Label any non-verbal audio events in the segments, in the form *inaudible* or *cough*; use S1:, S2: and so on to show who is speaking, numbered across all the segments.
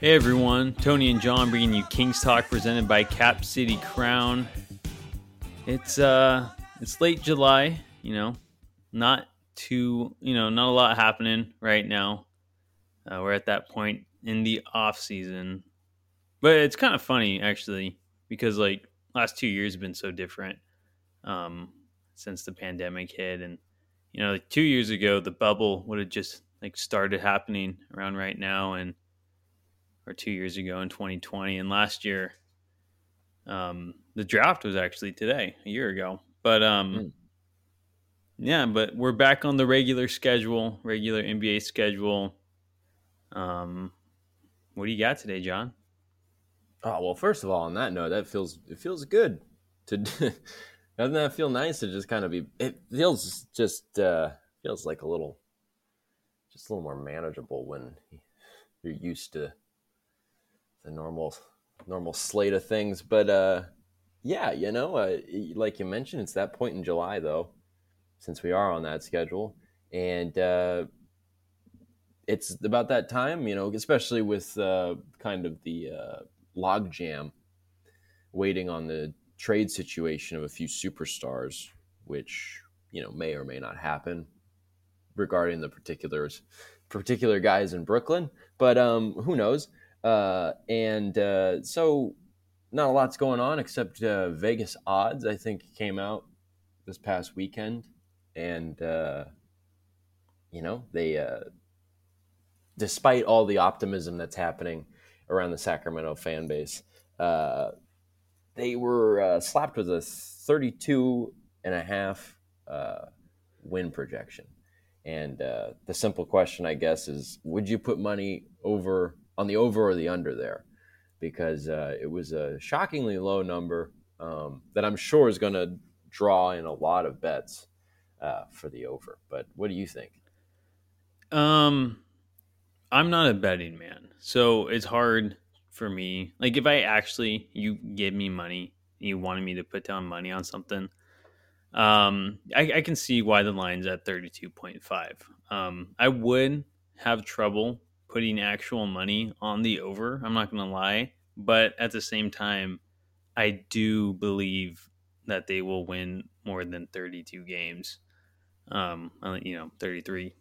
S1: Hey everyone, Tony and John bringing you Kings Talk presented by Cap City Crown. It's uh it's late July, you know, not too, you know, not a lot happening right now. Uh, we're at that point in the off season. But it's kind of funny actually because like last 2 years have been so different um since the pandemic hit and you know, like 2 years ago the bubble would have just like started happening around right now and or two years ago in 2020, and last year, um, the draft was actually today, a year ago. But um, mm. yeah, but we're back on the regular schedule, regular NBA schedule. Um, what do you got today, John?
S2: Oh well, first of all, on that note, that feels it feels good to. *laughs* doesn't that feel nice to just kind of be? It feels just uh, feels like a little, just a little more manageable when you're used to the normal normal slate of things. But uh, yeah, you know, uh, like you mentioned, it's that point in July though, since we are on that schedule, and uh, it's about that time, you know, especially with uh, kind of the uh, logjam waiting on the trade situation of a few superstars, which you know may or may not happen regarding the particulars particular guys in Brooklyn, but um, who knows? Uh, and uh, so, not a lot's going on except uh, Vegas odds. I think came out this past weekend, and uh, you know they, uh, despite all the optimism that's happening around the Sacramento fan base, uh, they were slapped with a 32 and a half win projection. And the simple question, I guess, is: Would you put money over? On the over or the under there because uh, it was a shockingly low number um, that I'm sure is going to draw in a lot of bets uh, for the over. But what do you think?
S1: Um, I'm not a betting man, so it's hard for me. Like if I actually you give me money, you wanted me to put down money on something. Um, I, I can see why the line's at 32.5. Um, I would have trouble putting actual money on the over. I'm not going to lie, but at the same time, I do believe that they will win more than 32 games. Um, you know, 33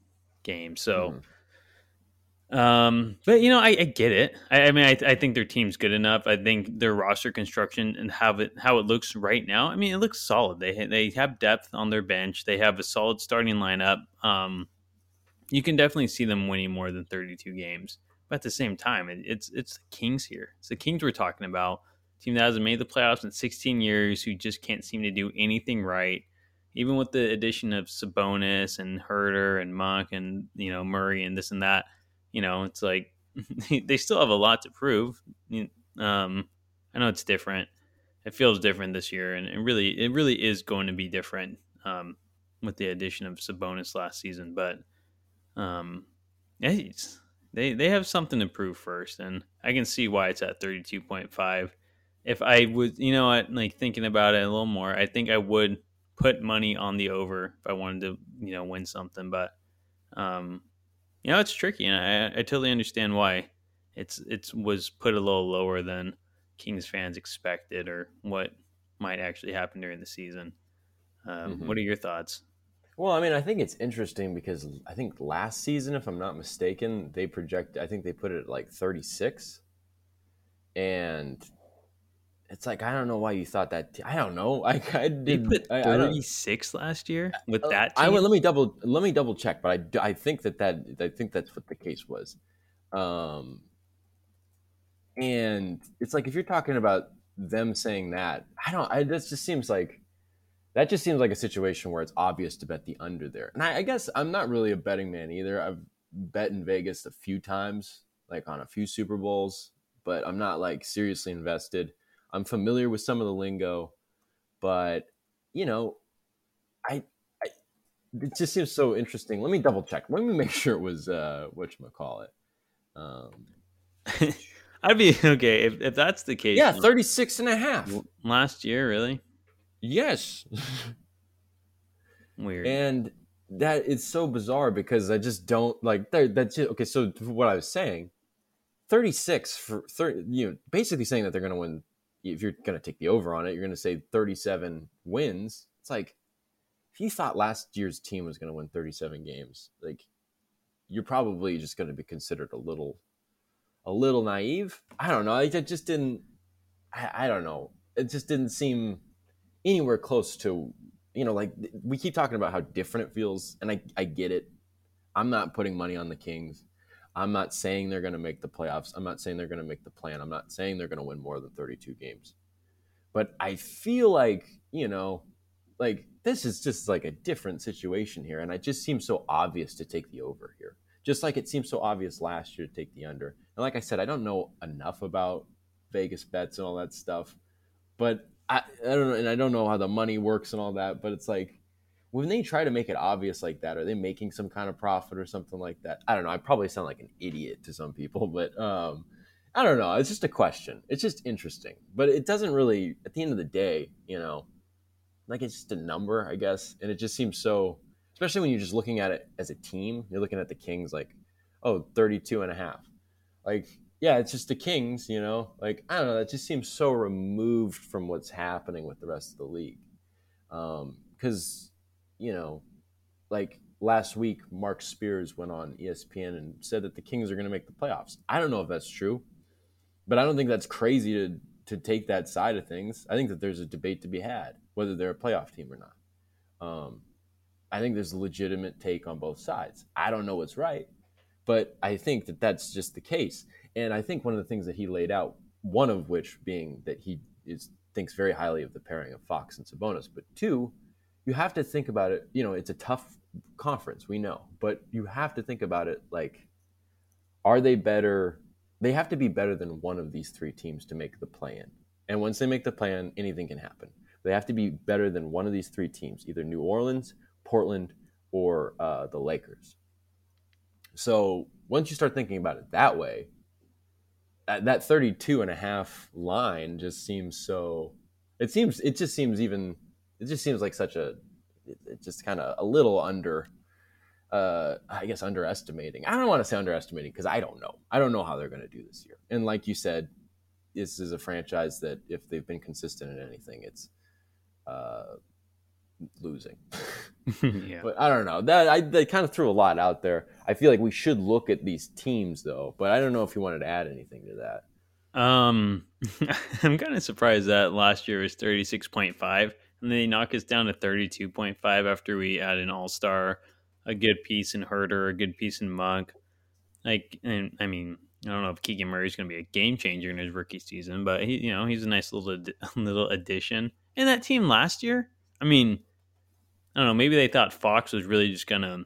S1: games. So, mm. um, but you know, I, I get it. I, I mean, I, I, think their team's good enough. I think their roster construction and how it how it looks right now. I mean, it looks solid. They they have depth on their bench. They have a solid starting lineup. Um, you can definitely see them winning more than 32 games. But at the same time, it, it's it's the Kings here. It's the Kings we're talking about. Team that hasn't made the playoffs in 16 years, who just can't seem to do anything right. Even with the addition of Sabonis and Huerter and Monk and you know Murray and this and that, you know it's like *laughs* they still have a lot to prove. Um, I know it's different. It feels different this year, and it really it really is going to be different um, with the addition of Sabonis last season. But um, they they have something to prove first, and I can see why it's at thirty two point five. If I would, you know, what, like thinking about it a little more, I think I would put money on the over if I wanted to, you know, win something. But, um, you know, it's tricky, and I, I totally understand why it's it's was put a little lower than Kings fans expected or what might actually happen during the season. Um, mm-hmm. What are your thoughts?
S2: Well, I mean, I think it's interesting because I think last season, if I'm not mistaken, they project. I think they put it at like 36, and it's like I don't know why you thought that. I don't know. *laughs* I, I did.
S1: They put 36 last year with uh, that.
S2: Team? I let me double let me double check, but I, I think that that I think that's what the case was. Um, and it's like if you're talking about them saying that, I don't. I this just seems like that just seems like a situation where it's obvious to bet the under there. And I, I, guess I'm not really a betting man either. I've bet in Vegas a few times, like on a few Super Bowls, but I'm not like seriously invested. I'm familiar with some of the lingo, but you know, I, I it just seems so interesting. Let me double check. Let me make *laughs* sure it was uh what you call it. Um *laughs*
S1: I'd be okay if, if that's the case.
S2: Yeah, 36 and a half.
S1: Last year, really?
S2: Yes.
S1: Weird.
S2: And that is so bizarre because I just don't like that. That's it. Okay, so what I was saying 36 for 30, you know, basically saying that they're going to win. If you're going to take the over on it, you're going to say 37 wins. It's like if you thought last year's team was going to win 37 games, like you're probably just going to be considered a little, a little naive. I don't know. I just didn't. I, I don't know. It just didn't seem anywhere close to you know like we keep talking about how different it feels, and I I get it. I'm not putting money on the Kings. I'm not saying they're going to make the playoffs. I'm not saying they're going to make the plan. I'm not saying they're going to win more than 32 games. But I feel like, you know, like this is just like a different situation here. And it just seems so obvious to take the over here. Just like it seems so obvious last year to take the under. And like I said, I don't know enough about Vegas bets and all that stuff. But I, I don't know. And I don't know how the money works and all that. But it's like, when they try to make it obvious like that, are they making some kind of profit or something like that? I don't know. I probably sound like an idiot to some people, *laughs* but um, I don't know. It's just a question. It's just interesting, but it doesn't really. At the end of the day, you know, like it's just a number, I guess, and it just seems so. Especially when you're just looking at it as a team, you're looking at the Kings like, oh, 32 and a half. Like, yeah, it's just the Kings, you know? Like, I don't know. That just seems so removed from what's happening with the rest of the league. Because um, you know, like last week, Marc Spears went on ESPN and said that the Kings are going to make the playoffs. I don't know if that's true, but I don't think that's crazy to to take that side of things. I think that there's a debate to be had whether they're a playoff team or not. Um, I think there's a legitimate take on both sides. I don't know what's right, but I think that that's just the case. And I think one of the things that he laid out, one of which being that he is thinks very highly of the pairing of Fox and Sabonis, but two, you have to think about it. You know, it's a tough conference, we know, but you have to think about it like, are they better? They have to be better than one of these three teams to make the play in. And once they make the plan, anything can happen. They have to be better than one of these three teams, either New Orleans, Portland, or uh, the Lakers. So once you start thinking about it that way, that, that 32 and a half line just seems so, it seems, it just seems even it just seems like such a it just kind of a little under uh i guess underestimating. I don't want to say underestimating because i don't know. I don't know how they're going to do this year. And like you said this is a franchise that if they've been consistent in anything it's uh losing. *laughs* Yeah. but i don't know. That i they kind of threw a lot out there. I feel like we should look at these teams though but i don't know if you wanted to add anything to that.
S1: Um *laughs* i'm kind of surprised that last year was 36.5 and they knock us down to 32.5 after we add an all-star a good piece in Huerter, a good piece in monk like and i mean i don't know if keegan murray's going to be a game changer in his rookie season but he you know he's a nice little *laughs* little addition. And that team last year i mean i don't know maybe they thought fox was really just going to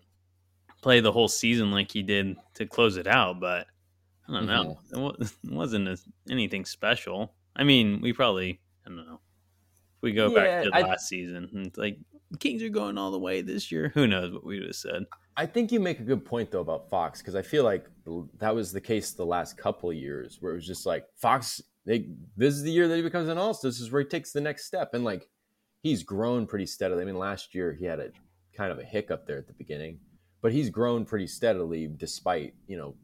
S1: play the whole season like he did to close it out but i don't mm-hmm. know *laughs* it wasn't anything special i mean we probably i don't know If we go yeah, back to I, last season. And it's like Kings are going all the way this year. Who knows what we would have said?
S2: I think you make a good point though about Fox because I feel like that was the case the last couple of years where it was just like Fox. They, this is the year that he becomes an all. This is where he takes the next step, and like he's grown pretty steadily. I mean, last year he had a kind of a hiccup there at the beginning, but he's grown pretty steadily despite you know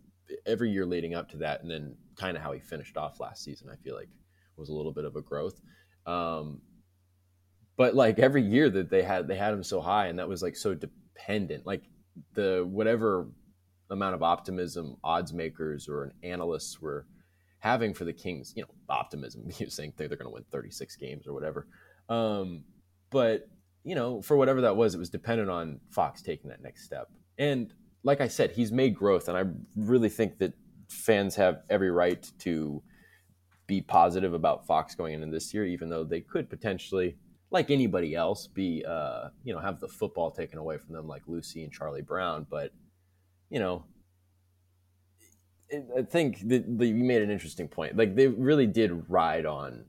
S2: every year leading up to that, and then kind of how he finished off last season. I feel like was a little bit of a growth. Um, but like every year that they had they had him so high and that was like so dependent like the whatever amount of optimism odds makers or analysts were having for the kings you know optimism *laughs* you saying they're going to win 36 games or whatever um, but you know for whatever that was it was dependent on fox taking that next step and like i said he's made growth and i really think that fans have every right to be positive about fox going into this year even though they could potentially like anybody else, be uh, you know have the football taken away from them like Lucy and Charlie Brown. But you know, I think that, you made an interesting point. Like they really did ride on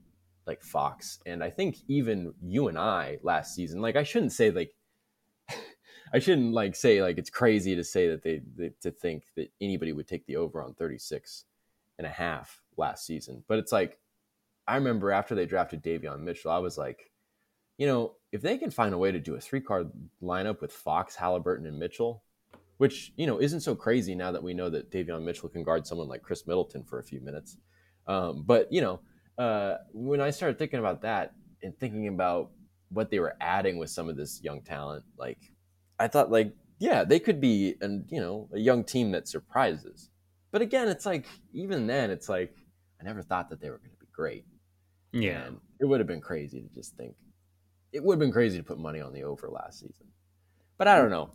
S2: like Fox, and I think even you and I last season. Like I shouldn't say like. *laughs* I shouldn't like say like it's crazy to say that they, they to think that anybody would take the over on 36 and a half last season. But it's like I remember after they drafted Davion Mitchell, I was like, you know, if they can find a way to do a three card lineup with Fox, Halliburton, and Mitchell, which you know isn't so crazy now that we know that Davion Mitchell can guard someone like Khris Middleton for a few minutes. Um, but you know, uh, when I started thinking about that and thinking about what they were adding with some of this young talent, like I thought, like yeah, they could be and you know a young team that surprises. But again, it's like even then, it's like I never thought that they were going to be great.
S1: Yeah,
S2: and it would have been crazy to just think. It would have been crazy to put money on the over last season, but I don't know.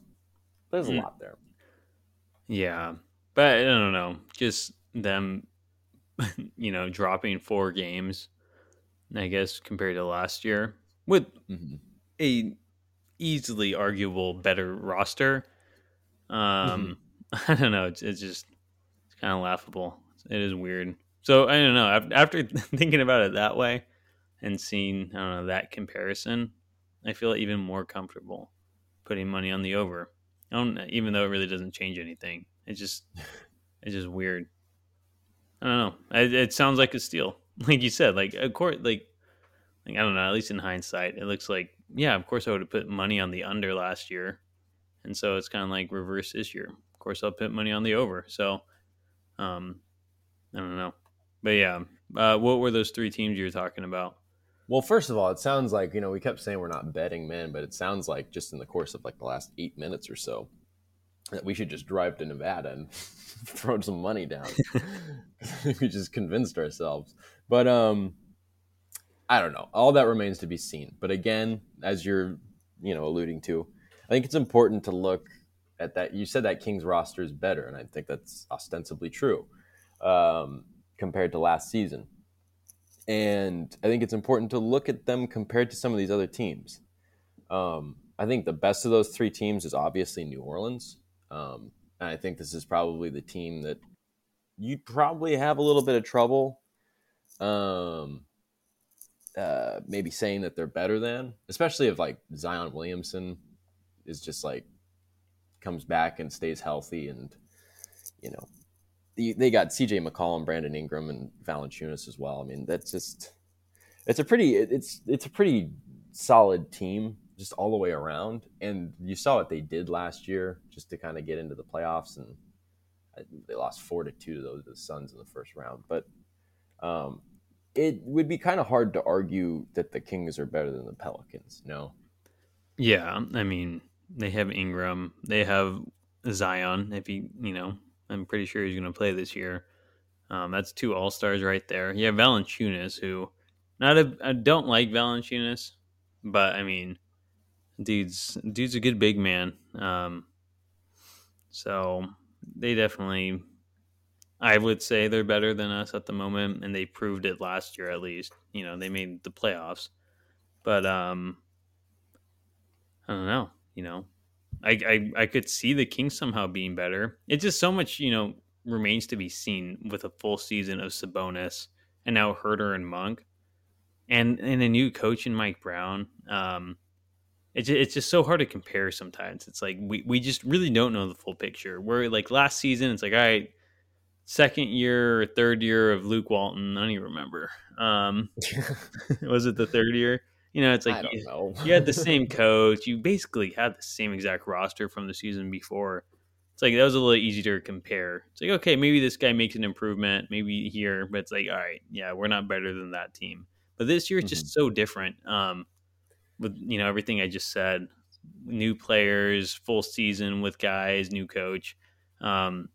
S2: There's a mm. lot there.
S1: Yeah, but I don't know. Just them, *laughs* you know, dropping four games. I guess compared to last year with mm-hmm. a easily arguable better roster. Um, mm-hmm. *laughs* I don't know. It's, it's just it's kind of laughable. It is weird. So I don't know. After *laughs* thinking about it that way and seeing I don't know that comparison, I feel even more comfortable putting money on the over. I don't, even though it really doesn't change anything. It's just it's just weird. I don't know. It, it sounds like a steal, *laughs* like you said. Like of course, like like I don't know. At least in hindsight, it looks like yeah. Of course, I would have put money on the under last year, and so it's kind of like reverse this year. Of course, I'll put money on the over. So, um, I don't know, but yeah. Uh, what were those three teams you were talking about?
S2: Well, first of all, it sounds like you know we kept saying we're not betting men, but it sounds like just in the course of like the last eight minutes or so that we should just drive to Nevada and *laughs* throw some money down. *laughs* we just convinced ourselves, but um, I don't know. All that remains to be seen. But again, as you're you know alluding to, I think it's important to look at that. You said that Kings roster is better, and I think that's ostensibly true um, compared to last season. And I think it's important to look at them compared to some of these other teams. Um, I think the best of those three teams is obviously New Orleans. Um, and I think this is probably the team that you'd probably have a little bit of trouble um, uh, maybe saying that they're better than, especially if like Zion Williamson is just like comes back and stays healthy and, you know, they got CJ McCollum, Brandon Ingram, and Valanciunas as well. I mean, that's just it's a pretty it's it's a pretty solid team just all the way around. And you saw what they did last year just to kind of get into the playoffs, and they lost four to two to those the Suns in the first round. But um, it would be kind of hard to argue that the Kings are better than the Pelicans. No.
S1: Yeah, I mean they have Ingram, they have Zion. If he, you know, I'm pretty sure he's going to play this year. Um, that's two All Stars right there. Yeah, Valanciunas, who not a I don't like Valanciunas, but I mean, dude's dude's a good big man. Um, so they definitely, I would say they're better than us at the moment, and they proved it last year at least. You know, they made the playoffs, but um, I don't know. You know, I, I I could see the Kings somehow being better. It's just so much, you know, remains to be seen with a full season of Sabonis and now Huerter and Monk, and and a new coach in Mike Brown. Um, it's it's just so hard to compare sometimes. It's like we we just really don't know the full picture. Where like last season, it's like all right, second year or third year of Luke Walton. I don't even remember. Um, *laughs* *laughs* was it the third year? You know, it's like you, you, had the *laughs* same coach. You basically had the same exact roster from the season before. It's like that was a little easier to compare. It's like, okay, maybe this guy makes an improvement, maybe here, but it's like, all right, yeah, we're not better than that team. But this year it's mm-hmm. just so different. Um, with you know everything I just said, new players, full season with guys, new coach. Um,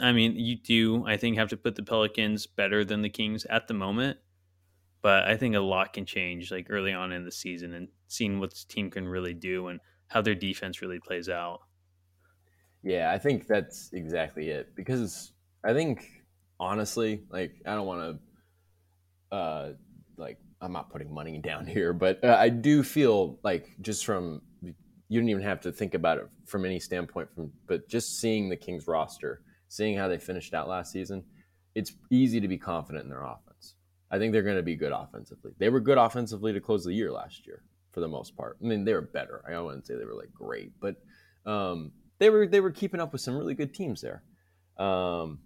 S1: I mean, you do I think have to put the Pelicans better than the Kings at the moment but I think a lot can change like early on in the season and seeing what this team can really do and how their defense really plays out.
S2: Yeah, I think that's exactly it because I think honestly, like I don't want to uh like I'm not putting money *laughs* down here, but uh, I do feel like just from you don't even have to think about it from any standpoint from but just seeing the Kings roster, seeing how they finished out last season, it's easy to be confident in their offense. I think they're going to be good offensively. They were good offensively to close the year last year for the most part. I mean, they were better. I wouldn't say they were like great, but um, they were they were keeping up with some really good teams there. Um,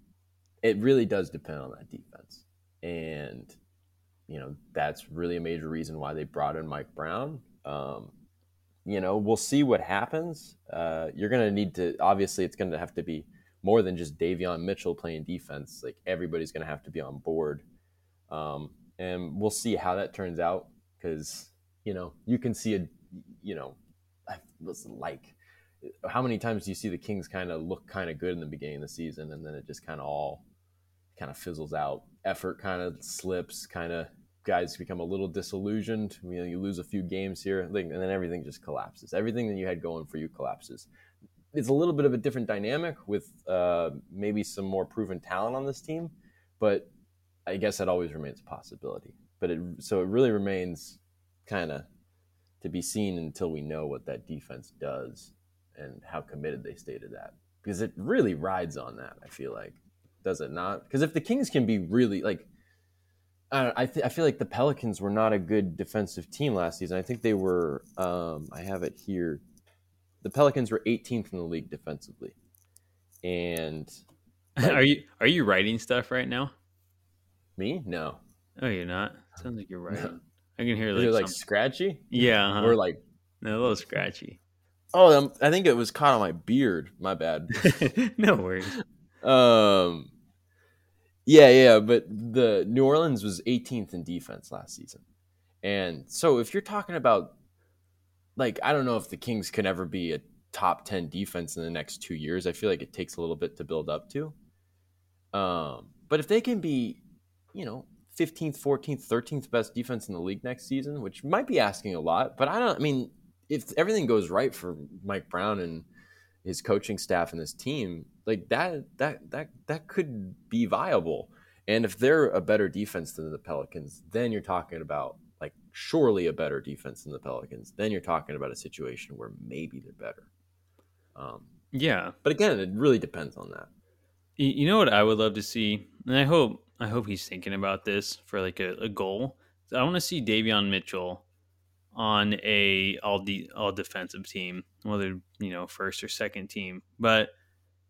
S2: it really does depend on that defense, and you know that's really a major reason why they brought in Mike Brown. Um, you know, we'll see what happens. Uh, you're going to need to, obviously, it's going to have to be more than just Davion Mitchell playing defense. Like everybody's going to have to be on board. Um, and we'll see how that turns out because, you know, you can see a, you know, was like how many times do you see the Kings kind of look kind of good in the beginning of the season and then it just kind of all kind of fizzles out. Effort kind of slips, kind of guys become a little disillusioned. You know, you lose a few games here, and then everything just collapses. Everything that you had going for you collapses. It's a little bit of a different dynamic with uh, maybe some more proven talent on this team, but I guess that always remains a possibility. But it so it really remains kind of to be seen until we know what that defense does and how committed they stay to that because it really rides on that. I feel like does it not? Because if the Kings can be really like, I I, th- I, feel like the Pelicans were not a good defensive team last season. I think they were. Um, I have it here. The Pelicans were 18th in the league defensively, and *laughs*
S1: like, are you are you writing stuff right now?
S2: Me? No.
S1: Oh, you're not. Sounds like you're writing. No. I can hear
S2: like, like scratchy.
S1: Yeah, uh-huh.
S2: or like
S1: no, a little scratchy.
S2: Oh, um, I think it was caught on my beard. My bad. *laughs*
S1: no worries. *laughs*
S2: Um, yeah, yeah, but the New Orleans was 18th in defense last season. And so if you're talking about like I don't know if the Kings can ever be a top 10 defense in the next 2 years. I feel like it takes a little bit to build up to. Um, but if they can be, you know, 15th, 14th, 13th best defense in the league next season, which might be asking a lot, but I don't I mean if everything goes right for Mike Brown and his coaching staff and his team, like that that that that could be viable. And if they're a better defense than the Pelicans, then you're talking about like surely a better defense than the Pelicans. Then you're talking about a situation where maybe they're better. Um,
S1: yeah,
S2: but again, it really depends on that.
S1: You know what I would love to see, and I hope I hope he's thinking about this for like a, a goal. I want to see Davion Mitchell on a all de- all defensive team, whether you know first or second team. But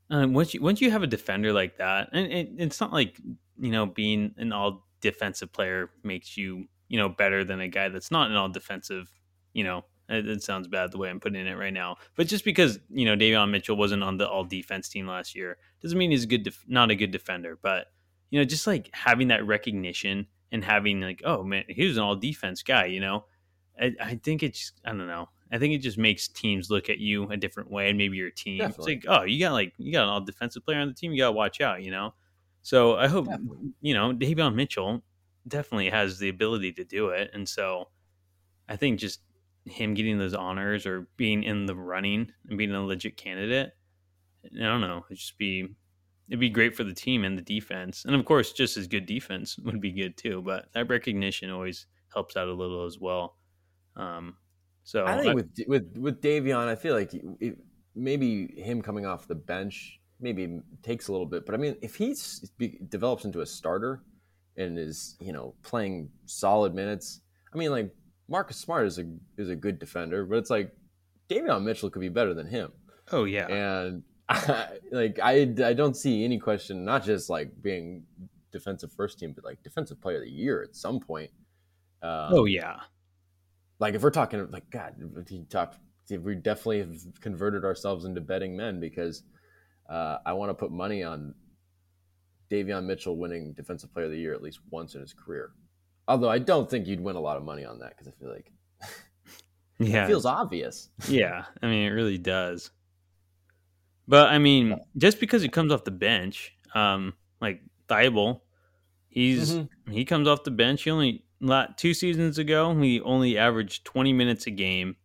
S1: um, once you once you have a defender like that, and it, it's not like you know being an all defensive player makes you you know better than a guy that's not an all defensive. You know, it, it, sounds bad the way I'm putting it right now, but just because you know Davion Mitchell wasn't on the all defense team last year doesn't mean he's a good, def- not a good defender. But you know, just like having that recognition and having like, oh man, he was an all defense guy. You know, I, I think it's I don't know. I think it just makes teams look at you a different way, and maybe your team. Definitely. It's like, oh, you got like you got an all defensive player on the team. You got to watch out, you know. So I hope definitely. you know Davion Mitchell definitely has the ability to do it, and so I think just him getting those honors or being in the running and being a legit candidate, I don't know, it'd just be it'd be great for the team and the defense, and of course, just as good defense *laughs* would be good too. But that recognition always helps out a little as well. Um, so
S2: I think I, with with with Davion, I feel like it, maybe him coming off the bench maybe takes a little bit, but I mean, if he develops into a starter and is you know playing solid minutes, I mean, like Marcus Smart is a is a good defender, but it's like Davion Mitchell could be better than him.
S1: Oh yeah,
S2: and *laughs* I, like I I don't see any question, not just like being defensive first team, but like defensive player of the year at some point.
S1: Um, oh yeah,
S2: like if we're talking like God, he talked, we definitely have converted ourselves into betting men because uh, I want to put money on Davion Mitchell winning Defensive Player of the Year at least once in his career. Although I don't think you'd win a lot of money on that because I feel like *laughs*
S1: yeah,
S2: it feels obvious.
S1: yeah, I mean it really does. But I mean, just because he comes off the bench, um, like Thybulle, he's mm-hmm. he comes off the bench. He only two seasons ago, he only averaged 20 minutes a game.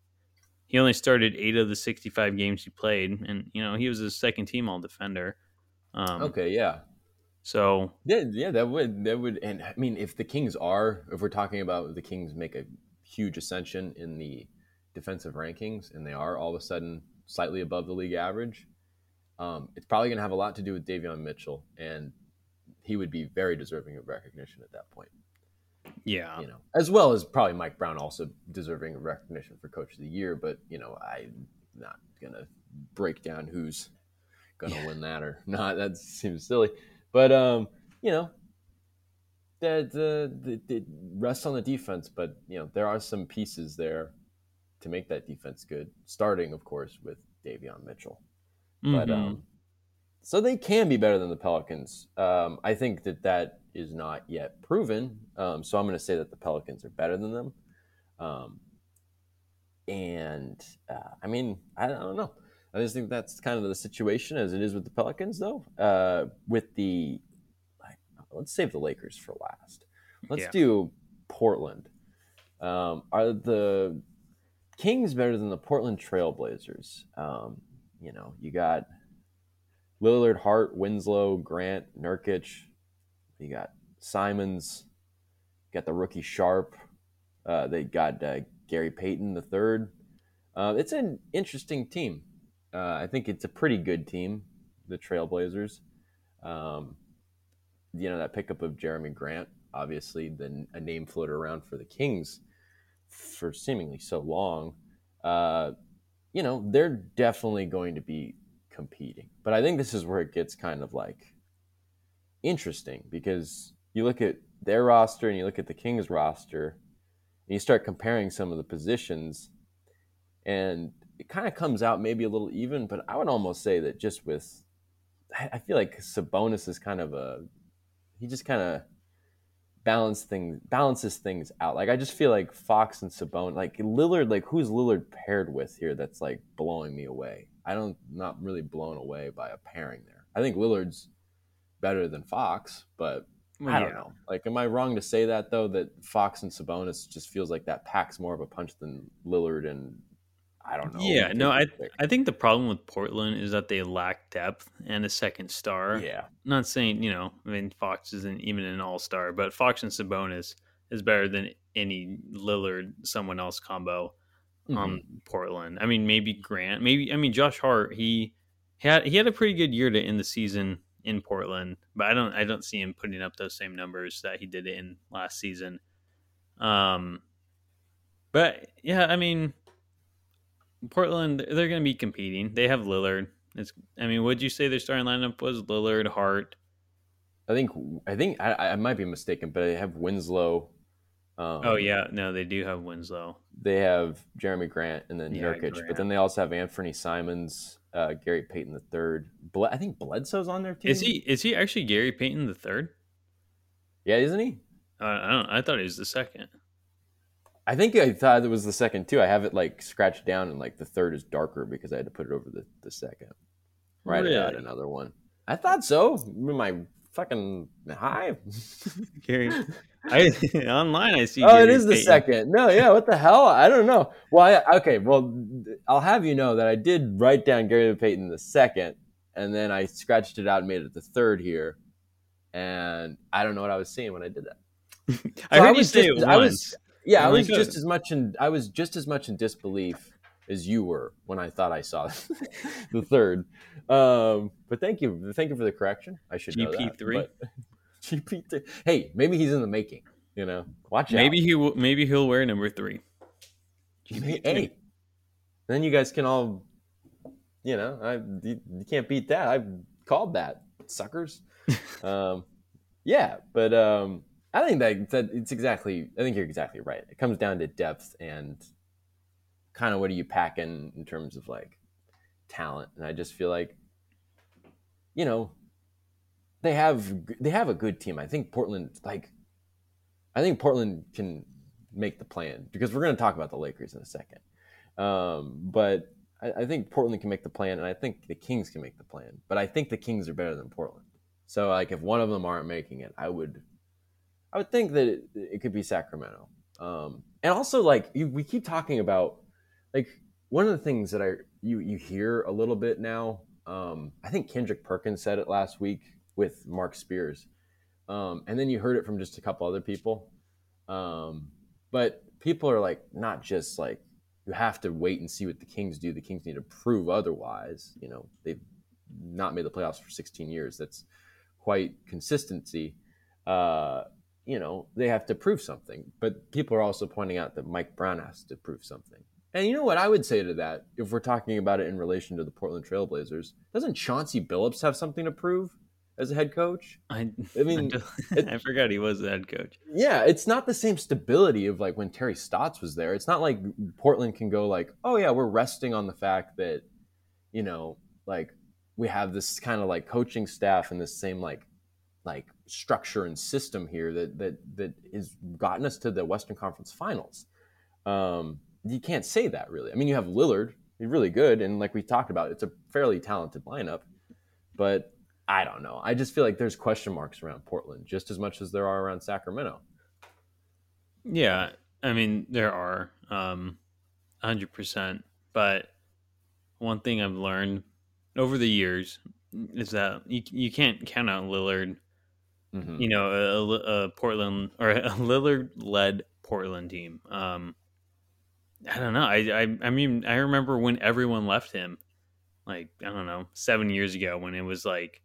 S1: He only started eight of the 65 games he played, and you know he was a second team all defender.
S2: Um, okay, yeah.
S1: So
S2: yeah, yeah, that would that would, and I mean, if the Kings are, if we're talking about the Kings make a huge ascension in the defensive rankings, and they are all of a sudden slightly above the league average, um, it's probably going to have a lot to do with Davion Mitchell, and he would be very deserving of recognition at that point.
S1: Yeah.
S2: You know, as well as probably Mike Brown also deserving recognition for coach of the year, but you know, I'm not gonna break down who's gonna yeah. win that or not. That seems silly. But um, you know, the, the the the rest on the defense, but you know, there are some pieces there to make that defense good. Starting, of course, with Davion Mitchell,
S1: Mm-hmm.
S2: but um, so they can be better than the Pelicans. Um, I think that that is not yet proven. Um, so I'm going to say that the Pelicans are better than them. Um, and uh, I mean, I, I don't know. I just think that's kind of the situation as it is with the Pelicans, though. Uh, with the let's save the Lakers for last. Let's
S1: Yeah.
S2: do Portland. Um, are the Kings better than the Portland Trailblazers? Um, you know, you got Lillard, Hart, Winslow, Grant, Nurkic. You got Simons. You got the rookie Sharpe. Uh, they got uh, Gary Payton the third. Uh, it's an interesting team. Uh, I think it's a pretty good team, the Trailblazers. Um, you know that pickup of Jerami Grant, obviously, the a name floated around for the Kings for seemingly so long. Uh, you know they're definitely going to be competing, but I think this is where it gets kind of like interesting because you look at their roster and you look at the Kings roster, and you start comparing some of the positions, and it kind of comes out maybe a little even. But I would almost say that just with, I feel like Sabonis is kind of a, he just kind of balance things balances things out. Like I just feel like Fox and Sabonis, like Lillard, like who's Lillard paired with here? That's like blowing me away. I don't not really blown away by a pairing there. I think Lillard's better than Fox, but
S1: Well,
S2: I don't
S1: yeah.
S2: know. Like, am I wrong to say that though? That Fox and Sabonis just feels like that packs more of a punch than Lillard and I don't know.
S1: Yeah, no,
S2: pick.
S1: I think the problem with Portland is that they lack depth and a second star.
S2: yeah,
S1: I'm not saying, you know, I mean, Fox isn't even an all star, but Fox and Sabonis is better than any Lillard, someone else combo
S2: Mhm.
S1: on Portland. I mean, maybe Grant, maybe, I mean, Josh Hart, he had, he had a pretty good year to end the season in Portland, but I don't, I don't see him putting up those same numbers that he did in last season. Um, but yeah, I mean, Portland, they're going to be competing. They have Lillard. It's, I mean, would you say their starting lineup was Lillard, Hart?
S2: I think I think I, I might be mistaken, but they have Winslow. Um,
S1: Oh yeah, no, they do have Winslow.
S2: they have Jerami Grant and then
S1: Yeah,
S2: Nurkic,
S1: Grant.
S2: but then they also have Anthony Simons, uh, Gary Payton the third. Ble- I think Bledsoe's on their team.
S1: Is he is he actually Gary Payton the third?
S2: Yeah, isn't he?
S1: Uh, I don't. I thought he was the second.
S2: I think I thought it was the second too. I have it like scratched down, and like the third is darker because I had to put it over the, the second. Right about
S1: Really?
S2: another one. I thought so. My fucking high. *laughs*
S1: Gary. I *laughs* online I see.
S2: oh, it
S1: Gary
S2: is the
S1: Payton.
S2: second. No, yeah. What the hell? I don't know. Well, I, okay. Well, I'll have you know that I did write down Gary Payton the second, and then I scratched it out and made it the third here. And I don't know what I was seeing when I did that. *laughs*
S1: I
S2: So
S1: heard
S2: I
S1: you
S2: was
S1: say
S2: just-
S1: it
S2: I was- Yeah, I was just as much in I was just as much in disbelief as you were when I thought I saw *laughs* the third. Um, but thank you, thank you for the correction. I should know that,
S1: GP3? *laughs*
S2: GP3. Hey, maybe he's in the making. You know, watch
S1: Maybe
S2: out.
S1: he will. Maybe he'll wear number three.
S2: Maybe hey, then you guys can all, you know, I you, you can't beat that. I called that suckers. *laughs* um, yeah, but um, I think that, that it's exactly. I think you're exactly right. It comes down to depth and kind of what are you packing in terms of like talent, and I just feel like, you know, they have they have a good team. I think Portland like, I think Portland can make the plan because we're going to talk about the Lakers in a second. Um, but I, I think Portland can make the plan, and I think the Kings can make the plan. But I think the Kings are better than Portland. So like, if one of them aren't making it, I would, I would think that it, it could be Sacramento. Um, and also, like we keep talking about, like one of the things that I you you hear a little bit now. Um, I think Kendrick Perkins said it last week with Marc Spears, um, and then you heard it from just a couple other people. Um, but people are like not just like you have to wait and see what the Kings do. The Kings need to prove otherwise. You know, they've not made the playoffs for 16 years. That's quite consistency. Uh, you know, they have to prove something. But people are also pointing out that Mike Brown has to prove something. And you know what I would say to that, if we're talking about it in relation to the Portland Trailblazers, doesn't Chauncey Billups have something to prove as a head coach.
S1: I,
S2: I *laughs* mean, *laughs*
S1: I, I forgot he was the head coach.
S2: Yeah, it's not the same stability of like when Terry Stotts was there. It's not like Portland can go like, oh yeah, we're resting on the fact that, you know, like we have this kind of like coaching staff and this same like like structure and system here that that that has gotten us to the Western Conference Finals. Um, you can't say that really. I mean, you have Lillard, he's really good, and like we talked about, it's a fairly talented lineup. But I don't know. I just feel like there's question marks around Portland just as much as there are around Sacramento.
S1: Yeah, I mean there are, um, hundred percent. But one thing I've learned over the years is that you you can't count out Lillard. Mm-hmm. You know, a, a, Portland or a *laughs* Lillard led Portland team. Um, I don't know. I, I I mean, I remember when everyone left him, like I don't know, seven years ago when it was like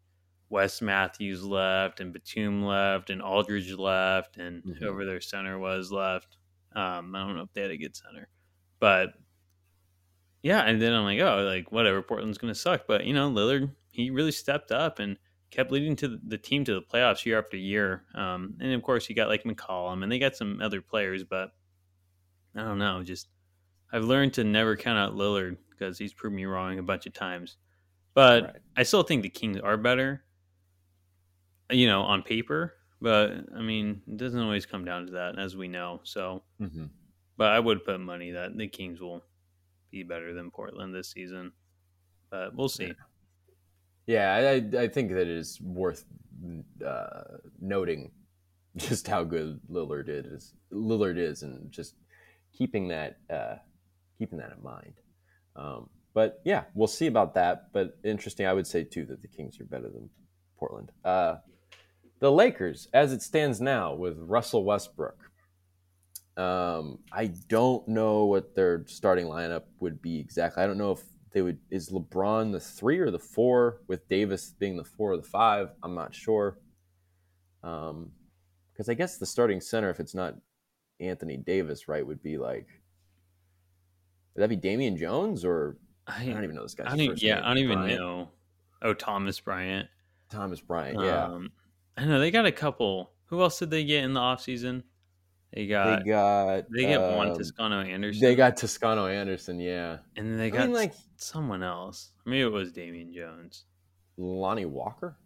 S1: Wes Matthews left and Batum left and Aldridge left and mm-hmm. whoever their center was left. Um, I don't know if they had a good center, but yeah. And then I'm like, oh, like whatever, Portland's gonna suck. But you know, Lillard, he really stepped up and kept leading to the team to the playoffs year after year. Um, and of course, you got like McCollum and they got some other players, but I don't know, just I've learned to never count out Lillard because he's proved me wrong a bunch of times. But right. I still think the Kings are better, you know, on paper. But I mean, it doesn't always come down to that, as we know. So, mm-hmm. but I would put money that the Kings will be better than Portland this season. But we'll see.
S2: Yeah, I, I think that it is worth uh, noting *laughs* just how good Lillard is. Lillard is, and just keeping that uh, keeping that in mind. Um, but yeah, we'll see about that. But interesting, I would say too that the Kings are better than Portland. Uh, the Lakers, as it stands now, with Russell Westbrook. Um, I don't know what their starting lineup would be exactly. I don't know if they would. Is LeBron the three or the four, with Davis being the four or the five? I'm not sure. Um, because I guess the starting center, if it's not Anthony Davis, right, would be like would that be Damian Jones or I, I don't even know this guy's
S1: I
S2: don't,
S1: Yeah, name. I don't even Bryant? know. Oh, Thomas Bryant.
S2: Thomas Bryant, yeah. Um,
S1: I know they got a couple. Who else did they get in the offseason? They got
S2: they got
S1: they get um, Juan Toscano Anderson.
S2: They got Toscano Anderson, yeah.
S1: And then they got mean, like someone else. Maybe it was Damian Jones.
S2: Lonnie Walker.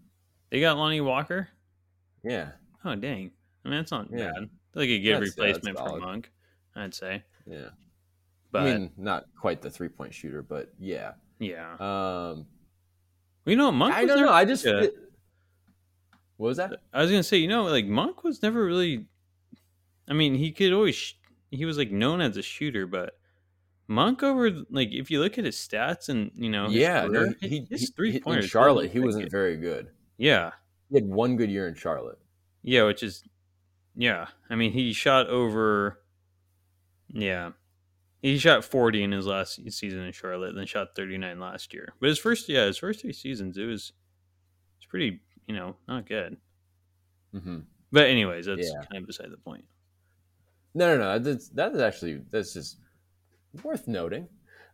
S1: They got Lonnie Walker.
S2: Yeah.
S1: Oh dang! I mean, that's not yeah. bad. Like a good that's, replacement for Monk, I'd say.
S2: Yeah. But I mean, not quite the three point shooter, but yeah.
S1: Yeah.
S2: Um,
S1: you know, Monk.
S2: I don't know. I just. It, what was that?
S1: I was gonna say, you know, like Monk was never really. I mean, he could always. He was like known as a shooter, but Monk over like if you look at his stats and you know,
S2: yeah, career, no, he, his three pointers Charlotte, he wasn't very good.
S1: Yeah,
S2: he had one good year in Charlotte.
S1: Yeah, which is, yeah. I mean, he shot over. Yeah, he shot 40 in his last season in Charlotte, and then shot 39 last year. But his first, yeah, his first three seasons, it was, it's pretty, you know, not good. Mm-hmm. But anyways, that's yeah. kind of beside the point.
S2: No, no, no. That's that is actually that's just worth noting.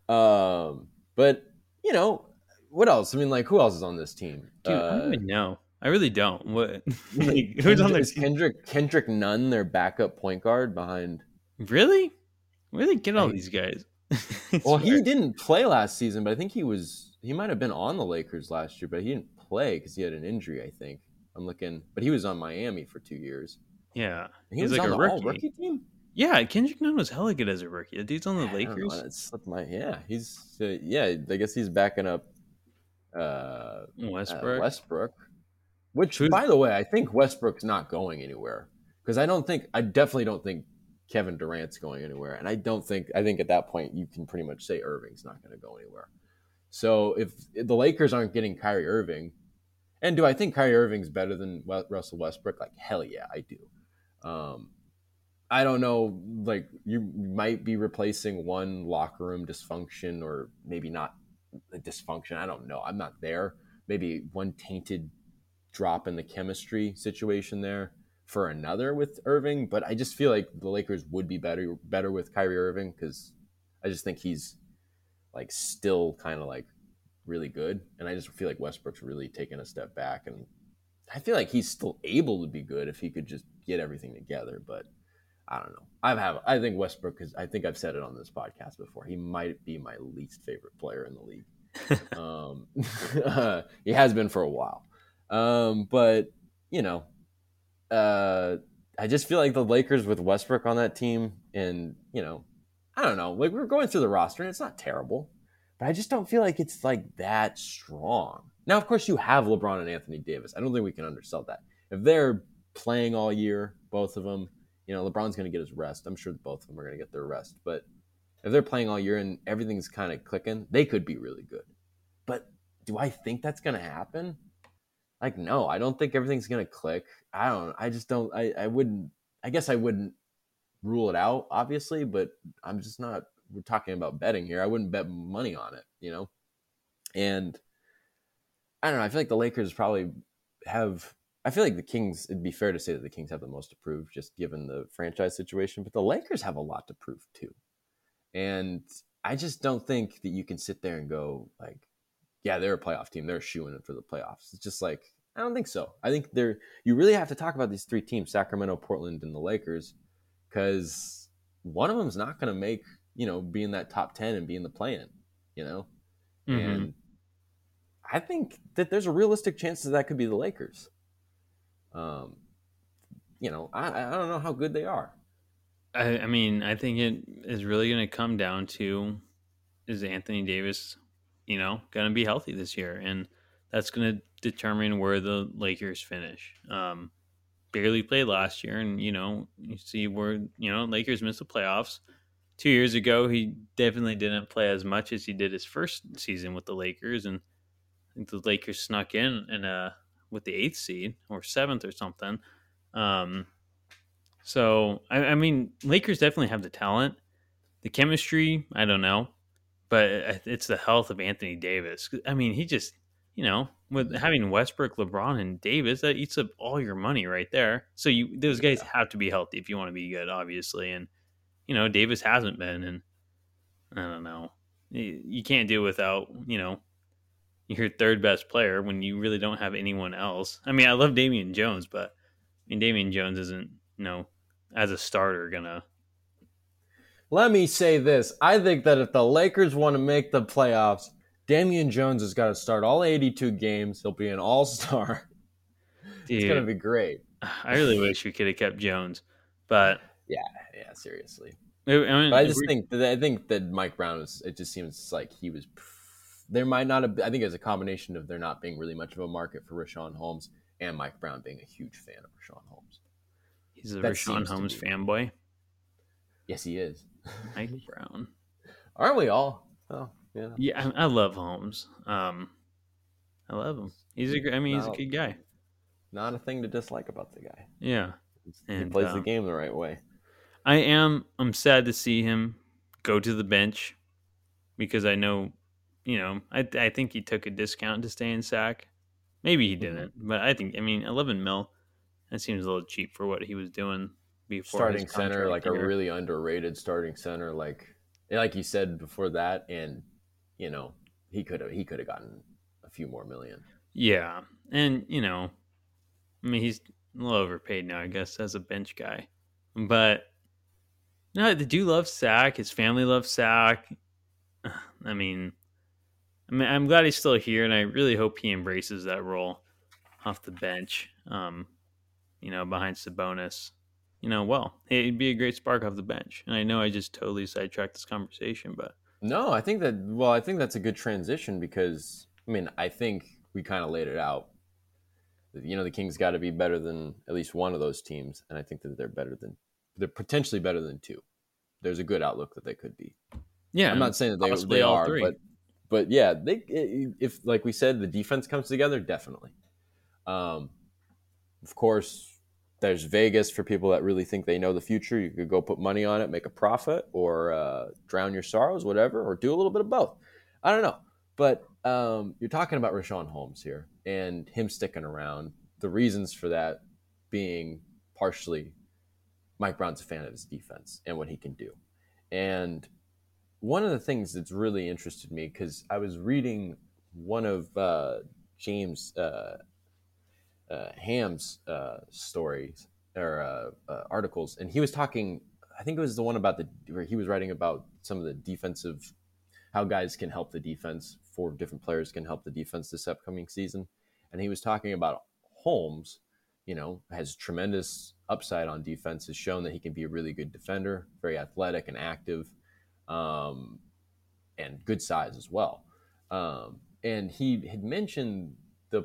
S2: Um, but you know, what else? I mean, like, who else is on this team?
S1: Dude, uh, I don't even know. I really don't. What? *laughs* like, who's on this?
S2: Kendrick Kendrick Nunn, their backup point guard behind.
S1: Really? Where do they get all these guys? *laughs*
S2: well, he didn't play last season, but I think he was he might have been on the Lakers last year, but he didn't play because he had an injury. I think I'm looking, but he was on Miami for two years.
S1: Yeah,
S2: he He's was like on a rookie. rookie team.
S1: Yeah, Kendrick Nunn was hella good as a rookie. The dude's on the Lakers.
S2: Know, slipped my yeah. He's uh, yeah. I guess he's backing up uh,
S1: Westbrook.
S2: Uh, Westbrook, which Who's... by the way, I think Westbrook's not going anywhere because I don't think I definitely don't think Kevin Durant's going anywhere. And I don't think, I think at that point you can pretty much say Irving's not going to go anywhere. So if, the Lakers aren't getting Kyrie Irving, and do I think Kyrie Irving's better than Russell Westbrook? Like, hell yeah, I do. Um, I don't know, like, you might be replacing one locker room dysfunction or maybe not a dysfunction. I don't know. I'm not there. Maybe one tainted drop in the chemistry situation there for another with Irving, but I just feel like the Lakers would be better better with Kyrie Irving because I just think he's like still kind of like really good, and I just feel like Westbrook's really taken a step back, and I feel like he's still able to be good if he could just get everything together. But I don't know. I have I think Westbrook is. I think I've said it on this podcast before. He might be my least favorite player in the league. *laughs* um, *laughs* he has been for a while. Um, but you know, uh, I just feel like the Lakers with Westbrook on that team, and you know, I don't know. Like we're going through the roster, and it's not terrible, but I just don't feel like it's like that strong. Now, of course, you have LeBron and Anthony Davis. I don't think we can undersell that. If they're playing all year, both of them, you know, LeBron's going to get his rest. I'm sure both of them are going to get their rest. But if they're playing all year and everything's kind of clicking, they could be really good. But do I think that's going to happen? Like, no, I don't think everything's to click. I don't, I just don't, I, I wouldn't, I guess I wouldn't rule it out, obviously, but I'm just not, we're talking about betting here. I wouldn't bet money on it, you know? And I don't know. I feel like the Lakers probably have I feel like the Kings, it'd be fair to say that the Kings have the most to prove just given the franchise situation, but the Lakers have a lot to prove too. And I just don't think that you can sit there and go, like, yeah, they're a playoff team. They're shooing it for the playoffs. It's just like, I don't think so. I think they're, you really have to talk about these three teams Sacramento, Portland, and the Lakers, because one of them's not going to make, you know, be in that top 10 and be in the play in, you know? Mm-hmm. And I think that there's a realistic chance that that could be the Lakers. Um, you know, I, I don't know how good they are.
S1: I, I mean, I think it is really going to come down to is Anthony Davis, you know, going to be healthy this year, and that's going to determine where the Lakers finish. Um, barely played last year, and you know, you see where you know Lakers missed the playoffs. Two years ago, he definitely didn't play as much as he did his first season with the Lakers, and I think the Lakers snuck in in a with the eighth seed or seventh or something. Um, so I, I, mean, Lakers definitely have the talent, the chemistry. I don't know, but it's the health of Anthony Davis. I mean, he just you know with having Westbrook, LeBron, and Davis that eats up all your money right there. So you those guys yeah. have to be healthy if you want to be good, obviously. And you know Davis hasn't been, and I don't know. You can't do without you know your third best player when you really don't have anyone else. I mean, I love Damian Jones, but I mean, Damian Jones isn't, you know, as a starter gonna.
S2: Let me say this: I think that if the Lakers want to make the playoffs, Damian Jones has got to start all 82 games. He'll be an All Star. *laughs* It's gonna be great.
S1: I really wish we could have kept Jones, but
S2: yeah, yeah, seriously. I, mean, but I just think that I think that Mike Brown was. It just seems like he was there might not have. I think it's a combination of there not being really much of a market for Richaun Holmes and Mike Brown being a huge fan of Richaun Holmes.
S1: He's a that Richaun Holmes fanboy.
S2: Yes, he is.
S1: Mike Brown.
S2: Aren't we all? Oh,
S1: yeah. Yeah, I, I love Holmes. Um, I love him. He's a. I mean, he's not, a good guy.
S2: Not a thing to dislike about the guy.
S1: Yeah,
S2: and, he plays uh, the game the right way.
S1: I am. I'm sad to see him go to the bench because I know you know, I I think he took a discount to stay in SAC. Maybe he didn't, mm-hmm. but I think I mean eleven mil. That seems a little cheap for what he was doing before.
S2: Starting center, like here. a really underrated starting center, like like you said before that, and you know he could have he could have gotten a few more million.
S1: Yeah, and you know, I mean he's a little overpaid now, I guess, as a bench guy, but no, the dude loves Sac. His family loves Sac. *sighs* I mean, I mean, I'm glad he's still here, and I really hope he embraces that role off the bench. Um, you know, behind Sabonis. You know, well, he'd be a great spark off the bench. And I know I just totally sidetracked this conversation, but
S2: no, I think that. Well, I think that's a good transition because I mean, I think we kind of laid it out. You know, the Kings got to be better than at least one of those teams, and I think that they're better than they're potentially better than two. There's a good outlook that they could be.
S1: Yeah,
S2: I'm not saying that they, they are, three. but but yeah, they if like we said, the defense comes together, definitely. Um, of course, there's Vegas for people that really think they know the future. You could go put money on it, make a profit, or uh, drown your sorrows, whatever, or do a little bit of both. I don't know, but um, you're talking about Richaun Holmes here and him sticking around. The reasons for that being partially Mike Brown's a fan of his defense and what he can do, and one of the things that's really interested me because I was reading one of uh, James uh, uh, Ham's uh, stories or uh, uh, articles, and he was talking. I think it was the one about the where he was writing about some of the defensive, how guys can help the defense. Four different players can help the defense this upcoming season, and he was talking about Holmes. You know, has tremendous upside on defense. Has shown that he can be a really good defender, very athletic and active, um, and good size as well. Um, and he had mentioned the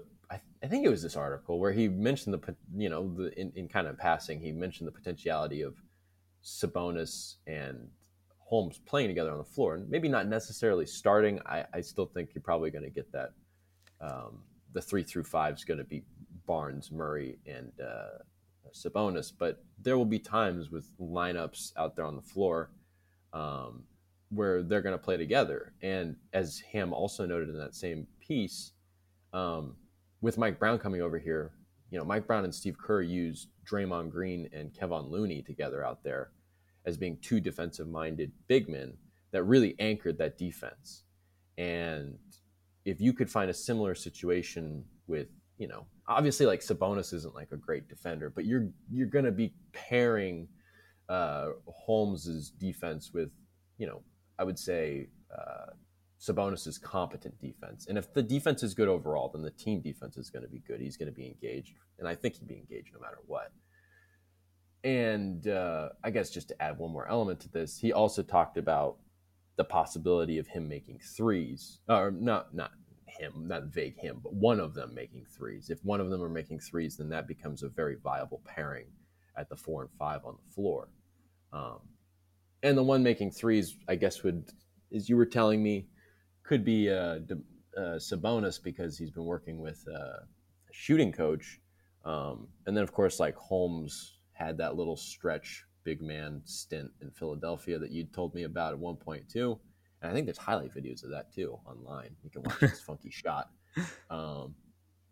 S2: I, think it was this article where he mentioned the you know the in, in kind of passing he mentioned the potentiality of Sabonis and Holmes playing together on the floor and maybe not necessarily starting. I, I still think you're probably going to get that. Um, the three through five is going to be Barnes, Murray, and uh, Sabonis, but there will be times with lineups out there on the floor um, where they're going to play together. And as Ham also noted in that same piece, um, with Mike Brown coming over here, you know, Mike Brown and Steve Kerr used Draymond Green and Kevon Looney together out there as being two defensive minded big men that really anchored that defense. And if you could find a similar situation with, you know, obviously like Sabonis isn't like a great defender, but you're you're to be pairing uh, Holmes's defense with, you know, I would say uh, Sabonis's competent defense. And if the defense is good overall, then the team defense is going to be good. He's going to be engaged, and I think he'd be engaged no matter what. And uh, I guess just to add one more element to this, he also talked about the possibility of him making threes, or not not him, not vague him, but one of them making threes. If one of them are making threes, then that becomes a very viable pairing at the four and five on the floor. Um, and the one making threes, I guess, would, as you were telling me, could be uh, uh, Sabonis because he's been working with a shooting coach. Um, and then, of course, like Holmes had that little stretch big man stint in Philadelphia that you told me about at one point too. And I think there's highlight videos of that too online. You can watch this funky shot. Um,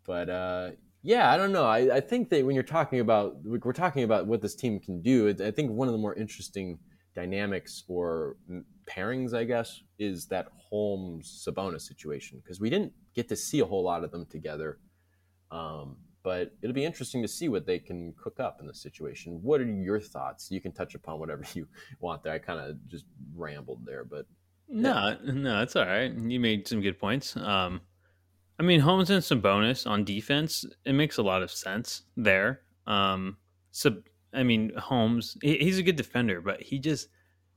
S2: but uh, yeah, I don't know. I, I, think that when you're talking about, we're talking about what this team can do. I think one of the more interesting dynamics or pairings, I guess, is that Holmes Sabonis situation because we didn't get to see a whole lot of them together. Um, but it'll be interesting to see what they can cook up in this situation. What are your thoughts? You can touch upon whatever *laughs* you want there. I kind of just rambled there, but
S1: no, no, it's all right. You made some good points. Um, I mean, Holmes and Sabonis on defense, it makes a lot of sense there. Um, so I mean, Holmes, he's a good defender, but he just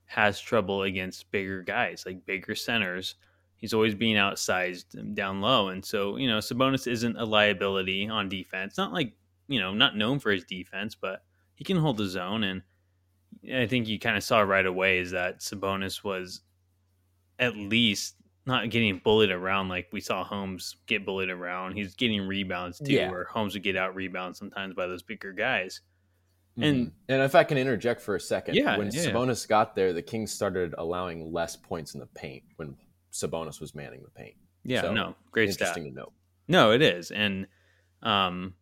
S1: has trouble against bigger guys, like bigger centers. He's always being outsized down low. And so, you know, Sabonis isn't a liability on defense. Not like, you know, not known for his defense, but he can hold his own. And I think you kind of saw right away is that Sabonis was at least not getting bullied around like we saw Holmes get bullied around. He's getting rebounds too, yeah. where Holmes would get out rebounds sometimes by those bigger guys.
S2: And mm-hmm. and if I can interject for a second, yeah, when yeah. Sabonis got there, the Kings started allowing less points in the paint when Sabonis was manning the paint.
S1: Yeah, so, no, great
S2: interesting
S1: stat.
S2: to note.
S1: No, it is, and um,